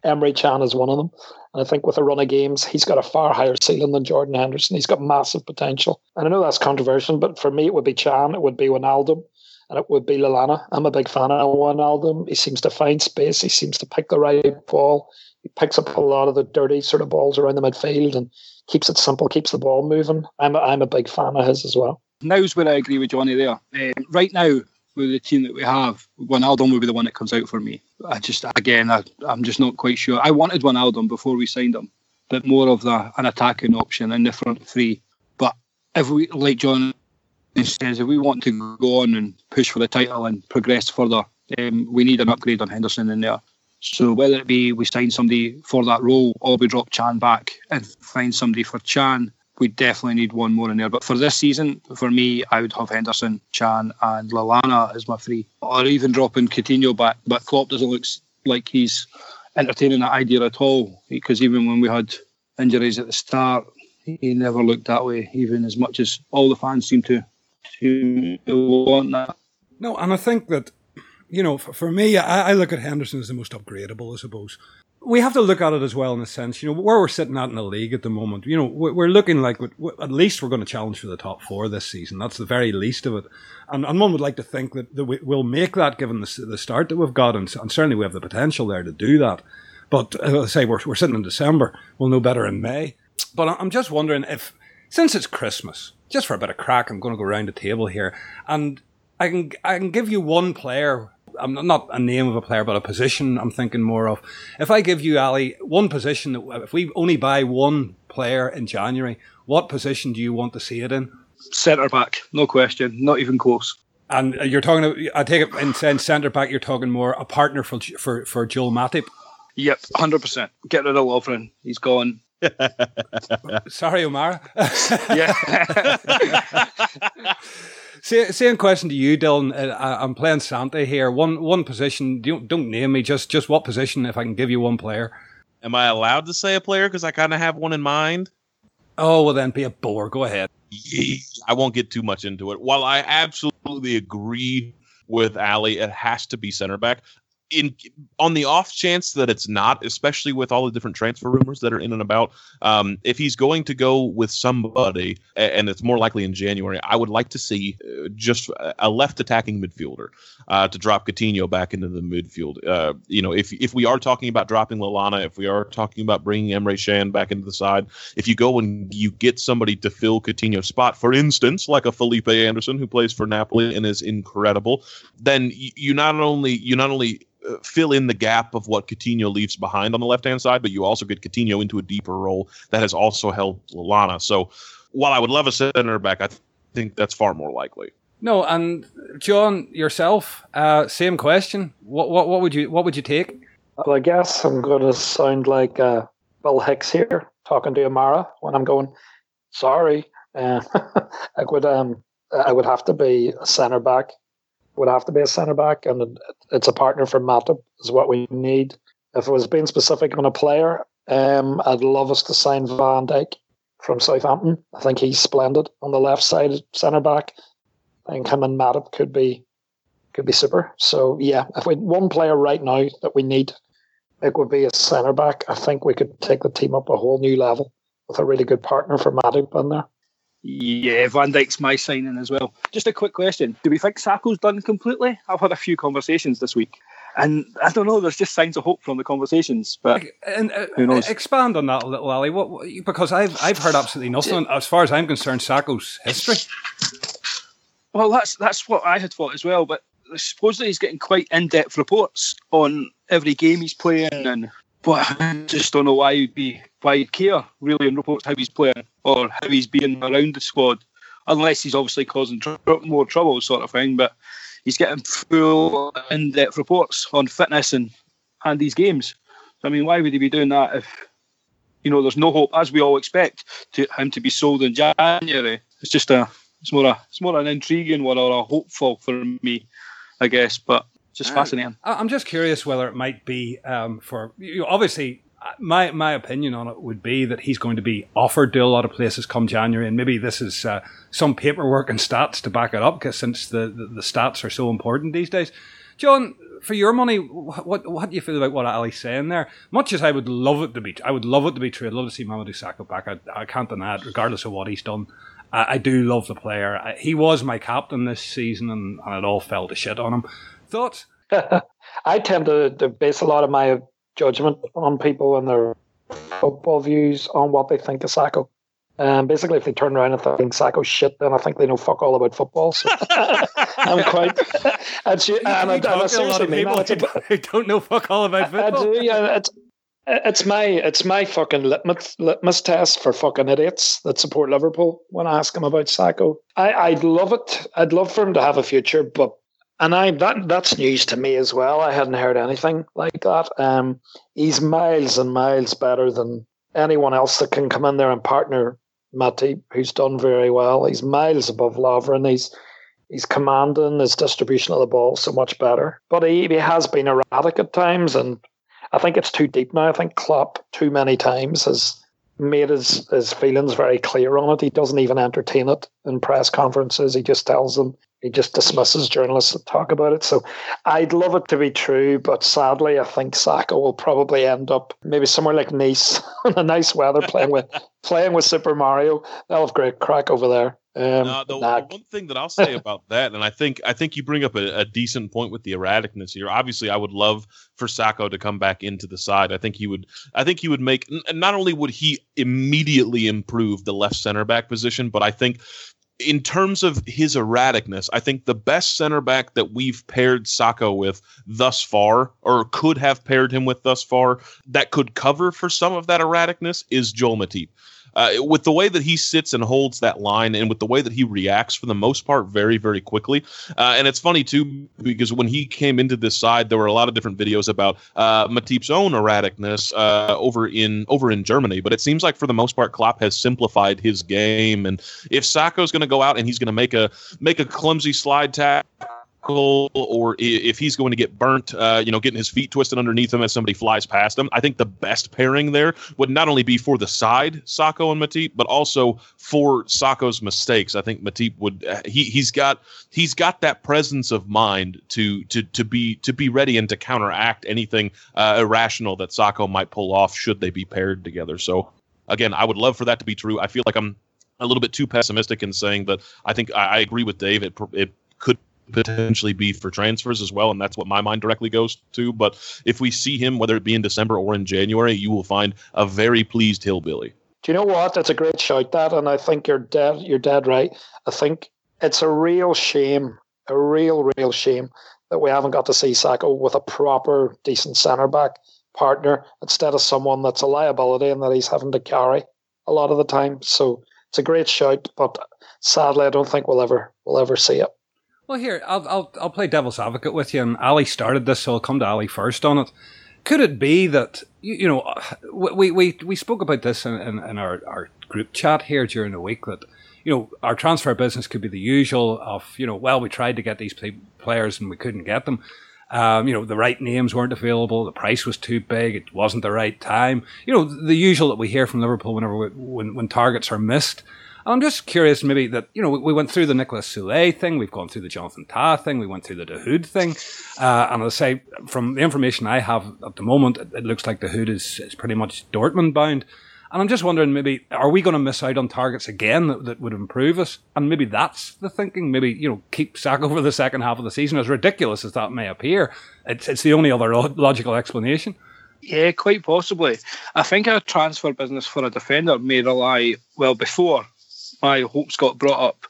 Emre Can is one of them. And I think with a run of games, he's got a far higher ceiling than Jordan Henderson. He's got massive potential. And I know that's controversial, but for me, it would be Can, it would be Wijnaldum, and it would be Lallana. I'm a big fan of Wijnaldum. He seems to find space. He seems to pick the right ball. He picks up a lot of the dirty sort of balls around the midfield and keeps it simple, keeps the ball moving. I'm a, I'm a big fan of his as well. Now's where I agree with Johnny there. Uh, right now, with the team that we have, Wijnaldum will be the one that comes out for me. I just, again, I, am just not quite sure. I wanted Wijnaldum before we signed him, but more of the an attacking option in the front three. But if we, like John says if we want to go on and push for the title and progress further, um, we need an upgrade on Henderson in there. So whether it be we sign somebody for that role or we drop Can back and find somebody for Can, we definitely need one more in there. But for this season, for me, I would have Henderson, Can, and Lallana as my three, or even dropping Coutinho back. But Klopp doesn't look like he's entertaining that idea at all because even when we had injuries at the start, he never looked that way, even as much as all the fans seem to to want that. No, and I think that you know, for, for me, I, I, look at Henderson as the most upgradable, I suppose. We have to look at it as well in a sense, you know, where we're sitting at in the league at the moment. You know, we're looking like at least we're going to challenge for the top four this season. That's the very least of it. And, and one would like to think that, that we'll make that given the, the start that we've got, and, certainly we have the potential there to do that. But as I say, we're, we're sitting in December. We'll know better in May. But I'm just wondering if, since it's Christmas, just for a bit of crack, I'm going to go around the table here, and I can I can give you one player I'm not a name of a player, but a position I'm thinking more of. If I give you Ali one position, that if we only buy one player in January, what position do you want to see it in? Centre back, no question, not even close. And you're talking. I take it in saying centre back, you're talking more a partner for for for Joel Matip. Yep, hundred percent. Get rid of Lovren. He's gone. Sorry, Omar. yeah. Same question to you, Dylan. Uh, I'm playing Santa here. One one position. Don't don't name me. Just just what position? If I can give you one player. Am I allowed to say a player because I kind of have one in mind? Oh well, then be a bore. Go ahead. I won't get too much into it. While I absolutely agree with Ali, it has to be center back in on the off chance that it's not, especially with all the different transfer rumors that are in and about, um, if he's going to go with somebody, and it's more likely in January, I would like to see uh, just a left attacking midfielder uh, to drop Coutinho back into the midfield. Uh, you know, if if we are talking about dropping Lallana, if we are talking about bringing Emre Can back into the side, if you go and you get somebody to fill Coutinho's spot, for instance, like a Felipe Anderson who plays for Napoli and is incredible, then you not only you not only fill in the gap of what Coutinho leaves behind on the left hand side, but you also get Coutinho into a deeper role that has also helped Lallana. So while I would love a center back, I th- think that's far more likely. No, and John yourself, uh, same question. What what what would you what would you take? Well, I guess I'm going to sound like uh, Bill Hicks here talking to Amara when I'm going. Sorry, uh, I would um I would have to be a centre back would have to be a centre back, and it's a partner for Matip is what we need. If it was being specific on a player, um, I'd love us to sign Van Dijk from Southampton. I think he's splendid on the left side centre back. I think him and Matip could be could be super. So yeah, if we one player right now that we need, it would be a centre back. I think we could take the team up a whole new level with a really good partner for Matip in there. Yeah, Van Dijk's my signing as well. Just a quick question: Do we think Sakho's done completely? I've had a few conversations this week, and I don't know. There's just signs of hope from the conversations, but and, uh, who knows? Expand on that a little, Ali. What, because I've I've heard absolutely nothing as far as I'm concerned. Sakho's history. Well, that's that's what I had thought as well, but supposedly he's getting quite in-depth reports on every game he's playing and but I just don't know why he'd be why he'd care really and report how he's playing or how he's being around the squad, unless he's obviously causing tr- more trouble, sort of thing. But he's getting full in-depth reports on fitness and and these games. So, I mean, why would he be doing that if you know there's no hope, as we all expect, to him to be sold in January? It's just a it's more a it's more an intriguing one or a hopeful for me, I guess. But just fascinating. I'm just curious whether it might be um, for you know, obviously my my opinion on it would be that he's going to be offered to a lot of places come January, and maybe this is uh, some paperwork and stats to back it up, because since the, the, the stats are so important these days. John, for your money, what what do you feel about what Ali's saying there? Much as I would love it to be, I would love it to be true. I'd love to see Mamadou Sakho back. I, I can't deny it, regardless of what he's done. I, I do love the player. I, he was my captain this season, and, and it all fell to shit on him. Thoughts? I tend to, to base a lot of my judgment on people and their football views on what they think of Sakho. Um, basically, if they turn around and think Sakho's shit, then I think they know fuck all about football. So I'm quite. And, she, and, and, and, seriously mean that. Who don't know fuck all about football. I, I do, yeah. It's, It's my it's my fucking litmus litmus test for fucking idiots that support Liverpool when I ask them about Sakho. I, I'd love it. I'd love for him to have a future, but and I that that's news to me as well. I hadn't heard anything like that. Um, he's miles and miles better than anyone else that can come in there and partner Matip, who's done very well. He's miles above Lovren. He's he's commanding his distribution of the ball so much better. But he, he has been erratic at times, and I think it's too deep now. I think Klopp too many times has made his, his feelings very clear on it. He doesn't even entertain it in press conferences. He just tells them he just dismisses journalists that talk about it. So I'd love it to be true, but sadly, I think Sakho will probably end up maybe somewhere like Nice in the nice weather, playing with playing with Super Mario. They'll have great crack over there. Um, no, the, the, one thing that I'll say about that, and I think I think you bring up a, a, decent point with the erraticness here. Obviously, I would love for Sakho to come back into the side. I think he would. I think he would make. Not only would he immediately improve the left center back position, but I think in terms of his erraticness, I think the best center back that we've paired Sakho with thus far, or could have paired him with thus far, that could cover for some of that erraticness is Joel Matip uh, with the way that he sits and holds that line and with the way that he reacts for the most part very very quickly. Uh, and it's funny too because when he came into this side there were a lot of different videos about uh, Matip's own erraticness uh, over in over in Germany. But it seems like for the most part Klopp has simplified his game. And if Sakho's going to go out and he's going to make a make a clumsy slide tap or if he's going to get burnt, uh, you know, getting his feet twisted underneath him as somebody flies past him. I think the best pairing there would not only be for the side, Sakho and Matip, but also for Sakho's mistakes. I think Matip would uh, he he's got he's got that presence of mind to to to be to be ready and to counteract anything uh, irrational that Sakho might pull off should they be paired together. So again, I would love for that to be true. I feel like I'm a little bit too pessimistic in saying that I think I, I agree with Dave. It, it potentially be for transfers as well, and that's what my mind directly goes to. But if we see him, whether it be in December or in January, you will find a very pleased hillbilly. Do you know what? That's a great shout, that, and I think you're dead. You're dead right. I think it's a real shame, a real, real shame that we haven't got to see Sakho with a proper, decent centre back partner instead of someone that's a liability and that he's having to carry a lot of the time. So it's a great shout, but sadly, I don't think we'll ever we'll ever see it. Well, here I'll I'll I'll play devil's advocate with you, and Ali started this, so I'll come to Ali first on it. Could it be that you, you know we we we spoke about this in, in, in our, our group chat here during the week that you know our transfer business could be the usual of you know well we tried to get these play- players and we couldn't get them. Um, you know, the right names weren't available. The price was too big. It wasn't the right time. You know, the usual that we hear from Liverpool whenever we, when when targets are missed. I'm just curious, maybe that you know we went through the Nicolas Sule thing, we've gone through the Jonathan Tah thing, we went through the Dahoud thing, uh, and as I say, from the information I have at the moment, it, it looks like Dahoud is is pretty much Dortmund bound. And I'm just wondering, maybe, are we going to miss out on targets again that, that, would improve us? And maybe that's the thinking. Maybe, you know, keep Sack over the second half of the season, as ridiculous as that may appear. It's, it's the only other logical explanation. Yeah, quite possibly. I think our transfer business for a defender may rely, well, before my hopes got brought up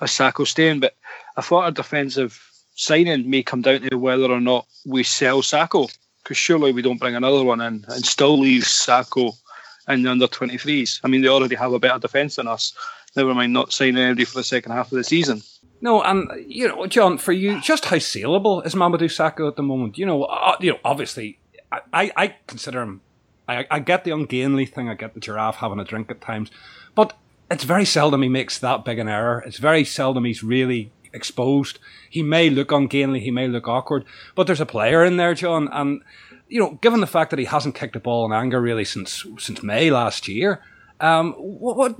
as Sakho staying, but I thought a defensive signing may come down to whether or not we sell Sakho, because surely we don't bring another one in and still leave Sakho in the under 23s. I mean, they already have a better defence than us. Never mind not signing anybody for the second half of the season. No, and you know, John, for you, just how saleable is Mamadou Sakho at the moment? You know, uh, you know, obviously, I, I consider him. I, I get the ungainly thing. I get the giraffe having a drink at times, but it's very seldom he makes that big an error. It's very seldom he's really exposed. He may look ungainly, he may look awkward, but there's a player in there, John, and you know, given the fact that he hasn't kicked a ball in anger really since since May last year, um, what, what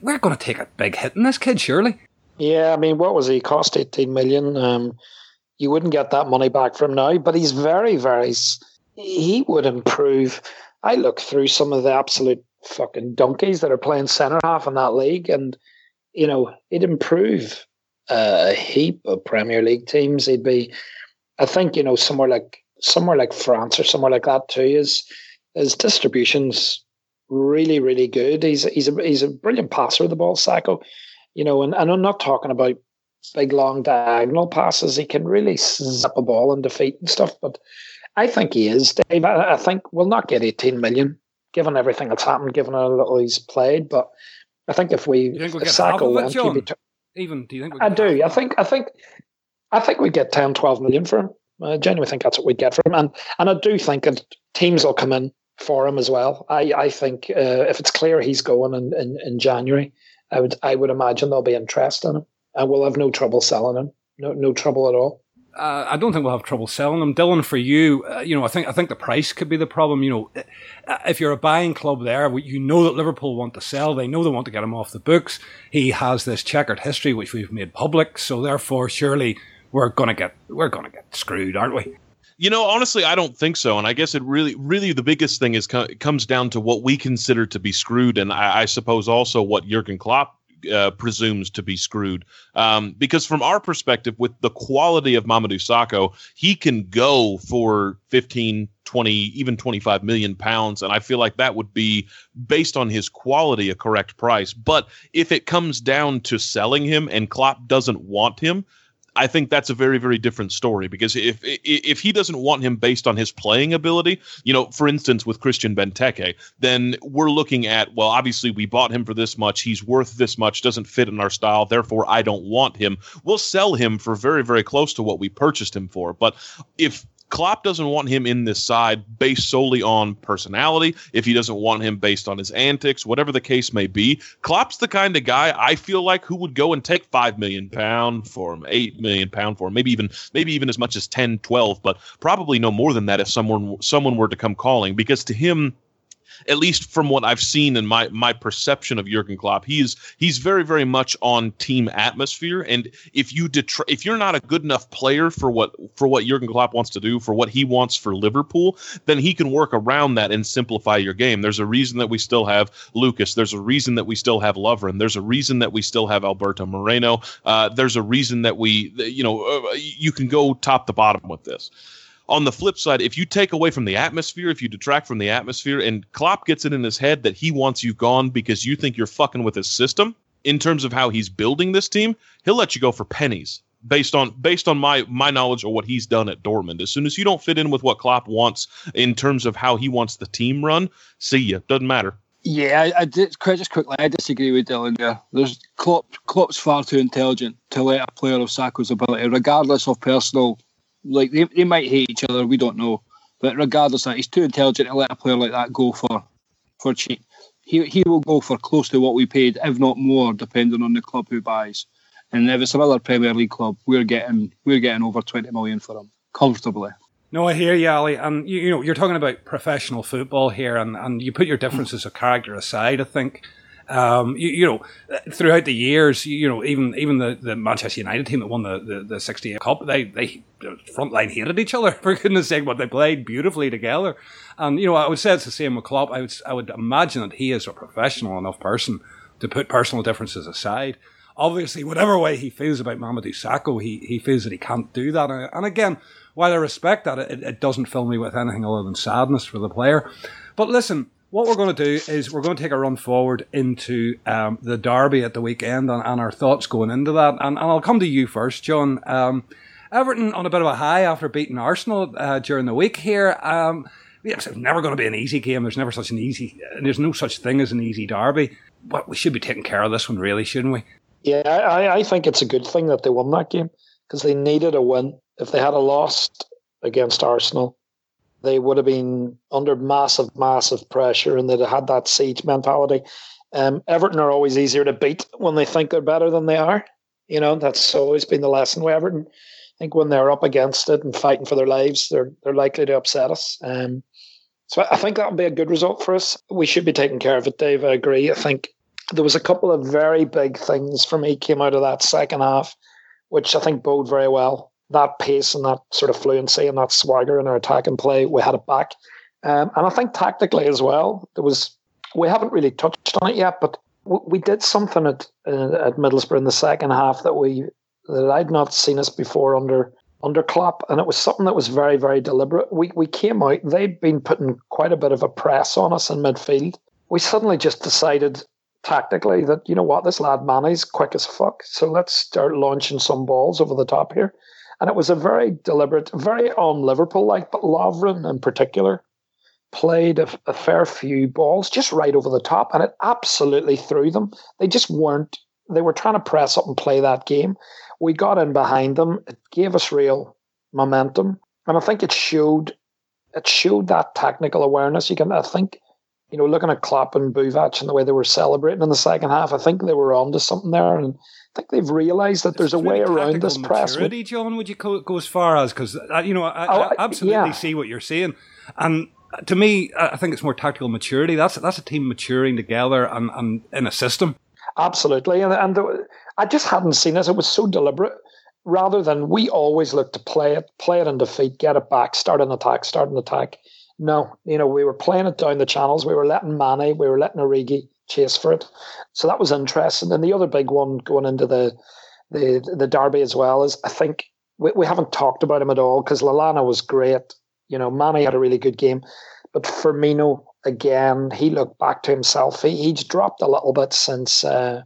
we're going to take a big hit in this kid, surely. Yeah, I mean, what was he cost? Eighteen million. Um, you wouldn't get that money back from now, but he's very, very. He would improve. I look through some of the absolute fucking donkeys that are playing centre half in that league, and you know it'd improve a heap of Premier League teams. He'd be, I think, you know, somewhere like somewhere like France or somewhere like that too. His his distribution's really really good. He's he's a he's a brilliant passer of the ball, Sakho. You know, and, and I'm not talking about big long diagonal passes. He can really zip a ball into feet and stuff, but I think he is, Dave. I, I think we'll not get 18 million, given everything that's happened, given how little he's played. But I think if we think we'll if get half of it, and? QB Even do you think? we I do. I think. I think. I think we get 10, 12 million for him. I genuinely think that's what we'd get for him, and and I do think that teams will come in for him as well. I I think uh, if it's clear he's going in, in, in January, I would I would imagine there'll be interest in him, and we'll have no trouble selling him. No no trouble at all. Uh, I don't think we'll have trouble selling them, Dylan. For you, uh, you know, I think I think the price could be the problem. You know, uh, if you're a buying club there, you know that Liverpool want to sell. They know they want to get him off the books. He has this checkered history which we've made public, so therefore, surely we're gonna get we're gonna get screwed, aren't we? You know, honestly, I don't think so. And I guess it really, really, the biggest thing is co- comes down to what we consider to be screwed, and I, I suppose also what Jurgen Klopp uh, presumes to be screwed. Um, because from our perspective, with the quality of Mamadou Sakho, he can go for 15, 20, even 25 million pounds. And I feel like that would be, based on his quality, a correct price. But if it comes down to selling him and Klopp doesn't want him, I think that's a very, very different story because if if he doesn't want him based on his playing ability, you know, for instance, with Christian Benteke, then we're looking at well, obviously we bought him for this much, he's worth this much, doesn't fit in our style, therefore I don't want him. We'll sell him for very, very close to what we purchased him for. But if Klopp doesn't want him in this side based solely on personality, if he doesn't want him based on his antics, whatever the case may be, Klopp's the kind of guy I feel like who would go and take five million pound for him, eight million pound for him, maybe even maybe even as much as 10, 12, but probably no more than that if someone someone were to come calling, because to him at least from what I've seen in my my perception of Jurgen Klopp, he's he's very very much on team atmosphere. And if you detr- if you're not a good enough player for what for what Jurgen Klopp wants to do, for what he wants for Liverpool, then he can work around that and simplify your game. There's a reason that we still have Lucas. There's a reason that we still have Lovren. There's a reason that we still have Alberto Moreno. Uh, there's a reason that we you know uh, you can go top to bottom with this on the flip side, if you take away from the atmosphere, if you detract from the atmosphere, and Klopp gets it in his head that he wants you gone because you think you're fucking with his system in terms of how he's building this team, he'll let you go for pennies based on based on my my knowledge of what he's done at Dortmund. As soon as you don't fit in with what Klopp wants in terms of how he wants the team run, see ya. Doesn't matter. Yeah, I, I did, just quickly, I disagree with Dylan there. There's Klopp, Klopp's far too intelligent to let a player of Sakho's ability, regardless of personal like they, they might hate each other, we don't know. But regardless that, he's too intelligent to let a player like that go for for cheap. He he will go for close to what we paid, if not more, depending on the club who buys. And if it's another Premier League club, we're getting we're getting over twenty million for him comfortably. No, I hear you, Ali. And you, you know, you're talking about professional football here, and, and you put your differences of character aside. I think um, you, you, know, throughout the years, you know, even even the, the Manchester United team that won the, the, the 68 Cup, they, they front line hated each other, for goodness sake, but they played beautifully together. And, you know, I would say it's the same with Klopp. I would, I would imagine that he is a professional enough person to put personal differences aside. Obviously, whatever way he feels about Mamadou Sakho, he, he feels that he can't do that. And, and again, while I respect that, it, it doesn't fill me with anything other than sadness for the player. But listen, what we're going to do is we're going to take a run forward into um, the derby at the weekend and, and, our thoughts going into that. And, and, I'll come to you first, John. Um, Everton on a bit of a high after beating Arsenal uh, during the week here. Um, it's never going to be an easy game. There's never such an easy, and there's no such thing as an easy derby. But we should be taking care of this one, really, shouldn't we? Yeah, I, I think it's a good thing that they won that game because they needed a win. If they had a lost against Arsenal, they would have been under massive, massive pressure and they'd have had that siege mentality. Um, Everton are always easier to beat when they think they're better than they are. You know, that's always been the lesson with Everton. I think when they're up against it and fighting for their lives, they're they're likely to upset us. Um, so I think that would be a good result for us. We should be taking care of it, Dave. I agree. I think there was a couple of very big things for me came out of that second half, which I think bode very well that pace and that sort of fluency and that swagger in our attack and play, we had it back. Um, and I think tactically as well, there was we haven't really touched on it yet, but w- we did something at uh, at Middlesbrough in the second half that we that I'd not seen us before under under Klopp, and it was something that was very very deliberate. We we came out; they'd been putting quite a bit of a press on us in midfield. We suddenly just decided tactically that you know what this lad Mane's quick as fuck, so let's start launching some balls over the top here And it was a very deliberate, very um, on Liverpool like, but Lovren in particular played a, a, fair few balls just right over the top, and it absolutely threw them. They just weren't. They were trying to press up and play that game. We got in behind them. It gave us real momentum, and I think it showed. It showed that technical awareness. You can, I think, you know, looking at Klopp and Buvac and the way they were celebrating in the second half, I think they were onto something there, and I think they've realised that there's a way around this press. Maturity, John, would you go, go as far as because uh, you know I, oh, I absolutely yeah. see what you're saying, and to me, I think it's more tactical maturity. That's that's a team maturing together and, and in a system. Absolutely, and and the, I just hadn't seen this. It was so deliberate. Rather than we always look to play it, play it in defeat, get it back, start an attack, start an attack. No, you know we were playing it down the channels. We were letting Mane, we were letting Origi chase for it. So that was interesting. And the other big one going into the the the derby as well is I think we, we haven't talked about him at all because Lallana was great you know, Mane had a really good game, but Firmino again, he looked back to himself. He, he's dropped a little bit since uh,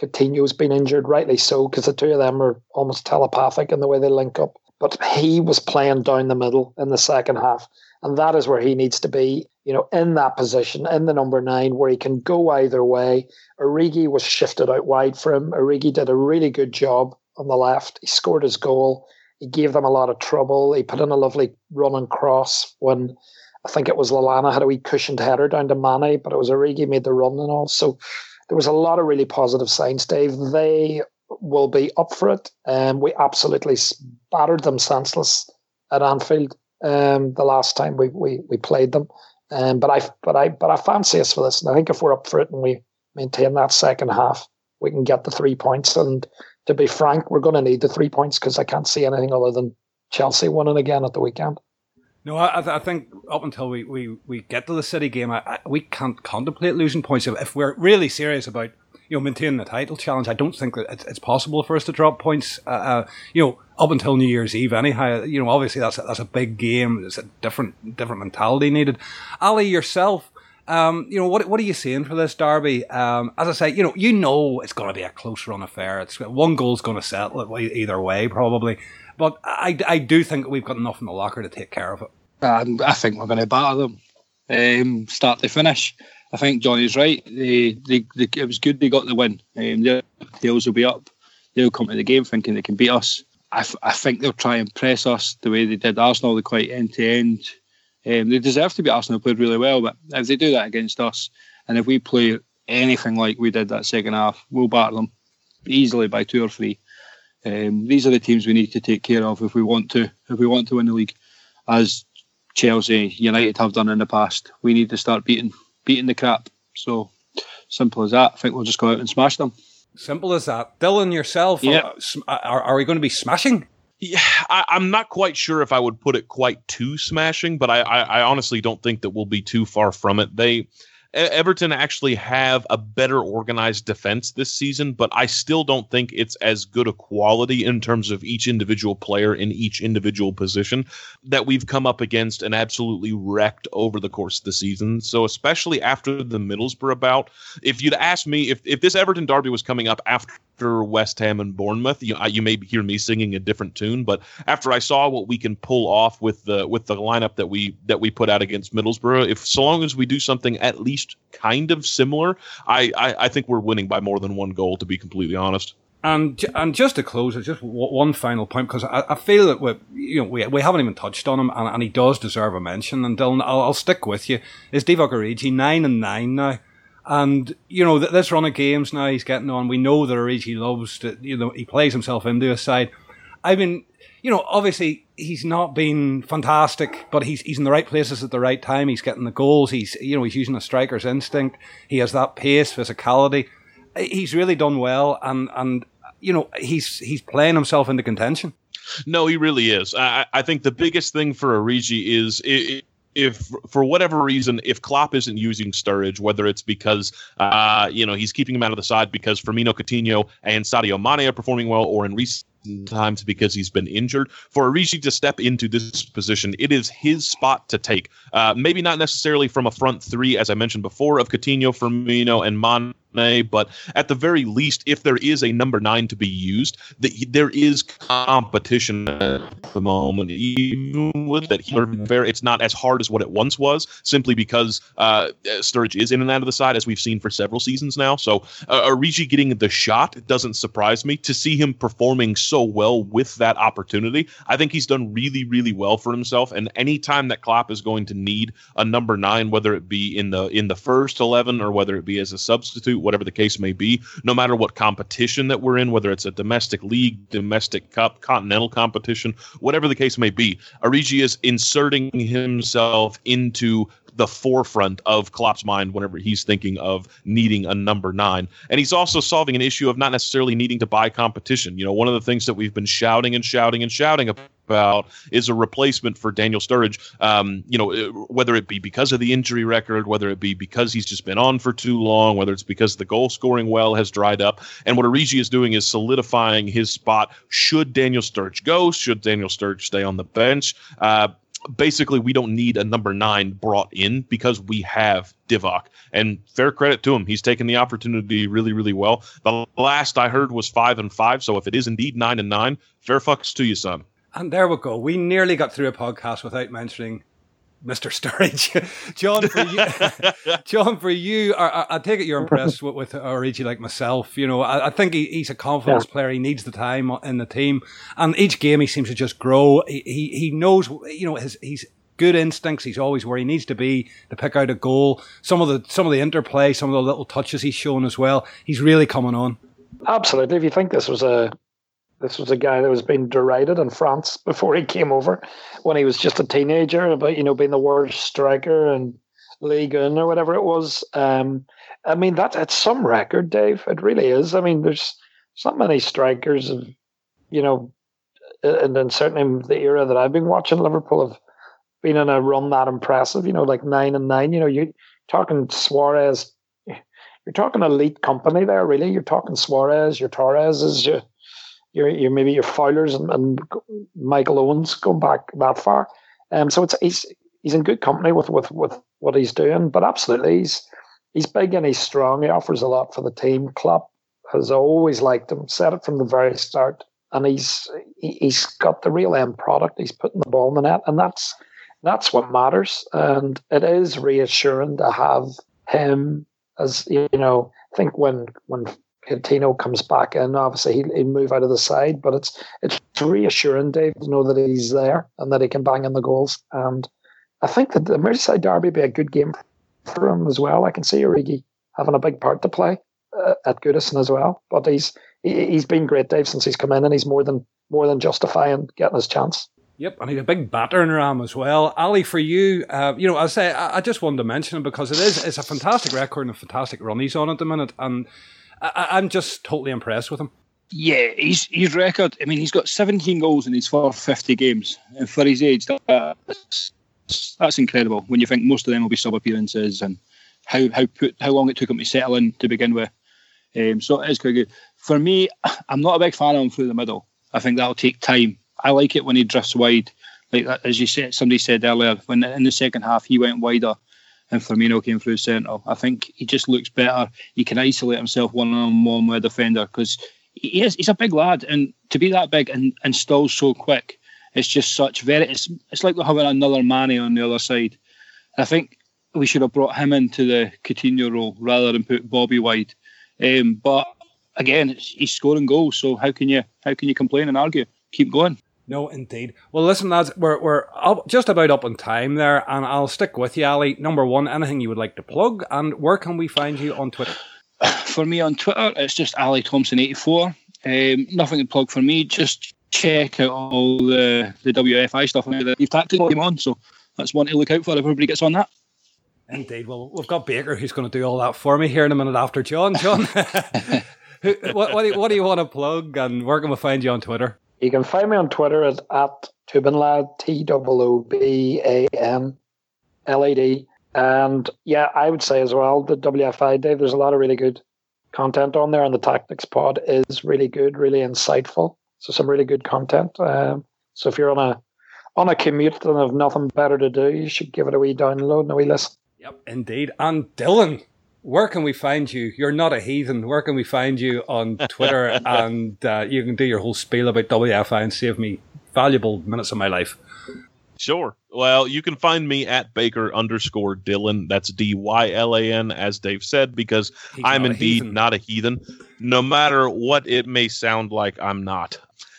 Coutinho's been injured, rightly so, because the two of them are almost telepathic in the way they link up. But he was playing down the middle in the second half, and that is where he needs to be. You know, in that position, in the number nine, where he can go either way. Origi was shifted out wide for him. Origi did a really good job on the left. He scored his goal. He gave them a lot of trouble. He put in a lovely running cross when I think it was Lallana had a wee cushioned header down to Mane, but it was Origi made the run and all. So there was a lot of really positive signs, Dave. They will be up for it. And um, we absolutely battered them senseless at Anfield um, the last time we, we, we played them. Um, but I but I but I fancy us for this, and I think if we're up for it and we maintain that second half, we can get the three points and to be frank, we're going to need the three points because I can't see anything other than Chelsea winning again at the weekend. No, I, I think up until we, we, we get to the City game, I, I, we can't contemplate losing points. If, we're really serious about you know maintaining the title challenge, I don't think that it's, it's possible for us to drop points. Uh, uh, you know, up until New Year's Eve, anyhow. You know, obviously that's a, that's a big game. It's a different different mentality needed. Ali, yourself, um, you know, what what are you seeing for this derby? Um, as I say, you know, you know it's going to be a close run affair. It's one goal's going to settle it either way, probably. But I, I do think we've got enough in the locker to take care of it. Um, I think we're going to batter them, um, start to finish. I think Johnny's right. They, they, they, it was good they got the win. Um, their tails will be up. They'll come to the game thinking they can beat us. I, f- I think they'll try and press us the way they did Arsenal. They're quite end to end they deserve to be Arsenal played really well, but if they do that against us, and if we play anything like we did that second half, we'll batter them easily by two or three. Um, these are the teams we need to take care of if we want to if we want to win the league, as Chelsea, United have done in the past. We need to start beating beating the crap. So simple as that. I think we'll just go out and smash them. Simple as that. Dylan, yourself, yeah. Uh, are, uh, are, are we going to be smashing? Yeah, I, am not quite sure if I would put it quite too smashing, but I, I, I honestly don't think that we'll be too far from it. They Everton actually have a better organized defense this season, but I still don't think it's as good a quality in terms of each individual player in each individual position that we've come up against and absolutely wrecked over the course of the season. So, especially after the Middlesbrough bout, if you'd asked me if, if this Everton derby was coming up after after West Ham and Bournemouth. You, you may hear me singing a different tune, but after I saw what we can pull off with the with the lineup that we that we put out against Middlesbrough, if so long as we do something at least kind of similar, I I, I think we're winning by more than one goal. To be completely honest. And and just to close, just one final point because I, I, feel that we you know we, we haven't even touched on him, and, and he does deserve a mention. And Dylan, I'll, I'll stick with you. Is Divock Origi nine and nine now? And you know th- this run of games now he's getting on. We know there that Origi loves to, you know, he plays himself into a side. I mean, you know, obviously he's not been fantastic, but he's he's in the right places at the right time. He's getting the goals. He's you know he's using a striker's instinct. He has that pace, physicality. He's really done well, and and you know he's he's playing himself into contention. No, he really is. I, I think the biggest thing for Origi is. It, if for whatever reason, if Klopp isn't using Sturridge, whether it's because uh, you know he's keeping him out of the side because Firmino, Coutinho, and Sadio Mane are performing well, or in recent times because he's been injured. For Origi to step into this position, it is his spot to take. Uh, maybe not necessarily from a front three, as I mentioned before, of Coutinho, Firmino, and Mane but at the very least, if there is a number nine to be used, the, there is competition at the moment. Even with that, it's not as hard as what it once was, simply because uh, Sturridge is in and out of the side, as we've seen for several seasons now. So uh, getting the shot doesn't surprise me. To see him performing so well with that opportunity, I think he's done really, really well for himself. And anytime that Klopp is going to need a number nine, whether it be in the in the first eleven or whether it be as a substitute, whatever the case may be, no matter what competition that we're in, whether it's a domestic league, domestic cup, continental competition, whatever the case may be, Origi is inserting himself into the forefront of Klopp's mind whenever he's thinking of needing a number nine. And he's also solving an issue of not necessarily needing to buy competition. You know, one of the things that we've been shouting and shouting and shouting about is a replacement for Daniel Sturridge. Um, you know, whether it be because of the injury record, whether it be because he's just been on for too long, whether it's because the goal scoring well has dried up. And what Origi is doing is solidifying his spot. Should Daniel Sturridge go? Should Daniel Sturridge stay on the bench? Uh, basically we don't need a number nine brought in because we have Divock. And fair credit to him, he's taken the opportunity really, really well. The last I heard was five and five. So if it is indeed nine and nine, fair fucks to you, son. And there we go. We nearly got through a podcast without mentioning Mr. Sturridge. John, for you, John, for you, I, I, take it you're impressed with, with Origi like myself. You know, I, I think he, he's a confidence yeah. player. He needs the time in the team, and each game he seems to just grow. He he, he knows, you know, his he's good instincts. He's always where he needs to be to pick out a goal. Some of the some of the interplay, some of the little touches he's shown as well. He's really coming on. Absolutely. If you think this was a this was a guy that was being derided in France before he came over when he was just a teenager about, you know, being the worst striker and League One or whatever it was. Um, I mean, that it's some record, Dave. It really is. I mean, there's, not many strikers of, you know, and then certainly in the era that I've been watching Liverpool have been in a run that impressive, you know, like nine and nine. You know, you're talking Suarez, you're talking elite company there, really. You're talking Suarez, your Torres, your your, your maybe your Fowlers and, and Michael Owens going back that far. Um, so it's he's he's in good company with, with, with what he's doing. But absolutely, he's he's big and he's strong. He offers a lot for the team. Klopp has always liked him. Said it from the very start. And he's he's got the real end product. He's putting the ball in the net, and that's that's what matters. And it is reassuring to have him as you know. I think when when Tino comes back in, obviously he'll, he'll, move out of the side, but it's it's reassuring, Dave, to know that he's there and that he can bang in the goals. And I think that the Merseyside derby be a good game for him as well. I can see Origi having a big part to play uh, at Goodison as well. But he's he, he's been great, Dave, since he's come in, and he's more than more than justifying getting his chance. Yep, and he's a big battering ram as well. Ali, for you, uh, you know, I say I, I just wanted to mention him because it is it's a fantastic record and a fantastic run he's on at the minute, and I, am just totally impressed with him. Yeah, his his record. I mean, he's got 17 goals in his first 50 games, and for his age, that's, that's incredible. When you think most of them will be sub appearances, and how how put how long it took him to settle in to begin with. Um, so it is quite good. For me, I'm not a big fan of him through the middle. I think that'll take time. I like it when he drifts wide, like as you said, somebody said earlier. When in the second half he went wider, and Firmino came through centre. I think he just looks better. He can isolate himself one on one with a defender because he is, he's a big lad, and to be that big and, and still so quick, it's just such very. It's it's like having another Mane on the other side. I think we should have brought him into the Coutinho role rather than put Bobby wide. Um, but again, he's scoring goals, so how can you how can you complain and argue? Keep going. No, indeed. Well, listen, lads, we're, we're up, just about up on time there, and I'll stick with you, Ali. Number one, anything you would like to plug, and where can we find you on Twitter? For me on Twitter, it's just Ali Thompson84. Um, nothing to plug for me, just check out all the, the WFI stuff that you've tactically him on, so that's one to look out for if everybody gets on that. Indeed. Well, we've got Baker who's going to do all that for me here in a minute after John. John, what, what, do you, what do you want to plug, and where can we find you on Twitter? You can find me on Twitter at, Toobanlad, T O O B A N L A D. And yeah, I would say as well, the WFI, Dave, there's a lot of really good content on there, and the Tactics Pod is really good, really insightful. So some really good content. Um, so if you're on a on a commute and have nothing better to do, you should give it a wee download and a wee listen. Yep, indeed. And Dylan, where can we find you? You're not a heathen. Where can we find you on Twitter? and uh, you can do your whole spiel about WFI and save me valuable minutes of my life. Sure. Well, you can find me at Baker underscore Dylan. That's D Y L A N, as Dave said, because He's I'm not indeed not a heathen. No matter what it may sound like, I'm not.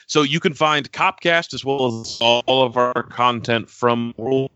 So you can find Copcast as well as all of our content from World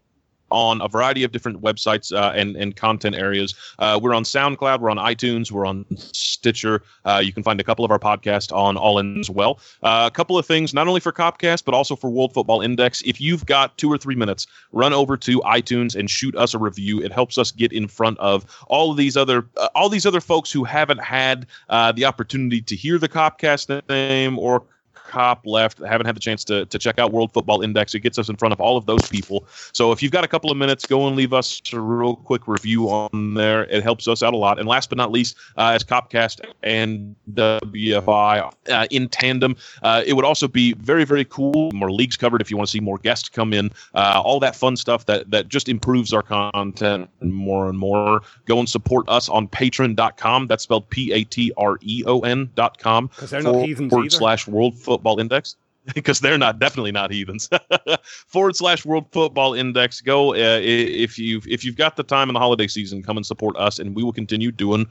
on a variety of different websites uh, and, and content areas. Uh, we're on SoundCloud, we're on iTunes, we're on Stitcher. Uh, you can find a couple of our podcasts on All In as well. Uh, a couple of things, not only for Copcast, but also for World Football Index. If you've got two or three minutes, run over to iTunes and shoot us a review. It helps us get in front of all of these other uh, all these other folks who haven't had uh, the opportunity to hear the Copcast name or cop left I haven't had the chance to, to check out world football index. It gets us in front of all of those people. So if you've got a couple of minutes go and leave us a real quick review on there. It helps us out a lot. And last but not least uh, as copcast and wfi uh, in tandem uh, it would also be very very cool. More leagues covered if you want to see more guests come in. Uh, all that fun stuff that that just improves our content more and more. Go and support us on patreon.com that's spelled P A T R E O N.com. com 'Cause they're not forward either. slash world football index because they're not definitely not heathens forward slash world football index go uh, if you've if you've got the time in the holiday season come and support us and we will continue doing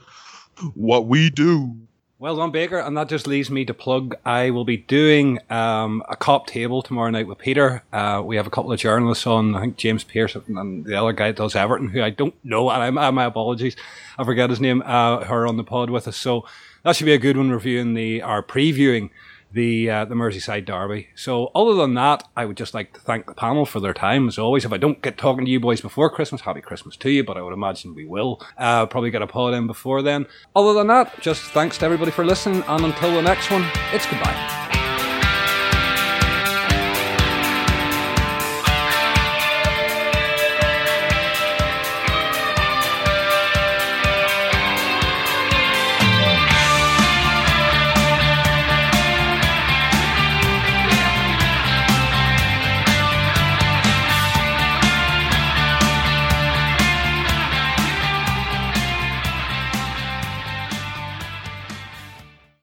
what we do Well done, Baker. And that just leaves me to plug. I will be doing um, a cop table tomorrow night with Peter. Uh, we have a couple of journalists on. I think James Pearce and the other guy that does Everton, who I don't know. And I'm, uh, my apologies, I forget his name. Uh, are on the pod with us. So that should be a good one. Reviewing the or previewing the uh, the Merseyside derby. So other than that, I would just like to thank the panel for their time as always. If I don't get talking to you boys before Christmas, happy Christmas to you. But I would imagine we will uh, probably get a pod in before then. Other than that, just thanks to everybody for listening, and until the next one, it's goodbye.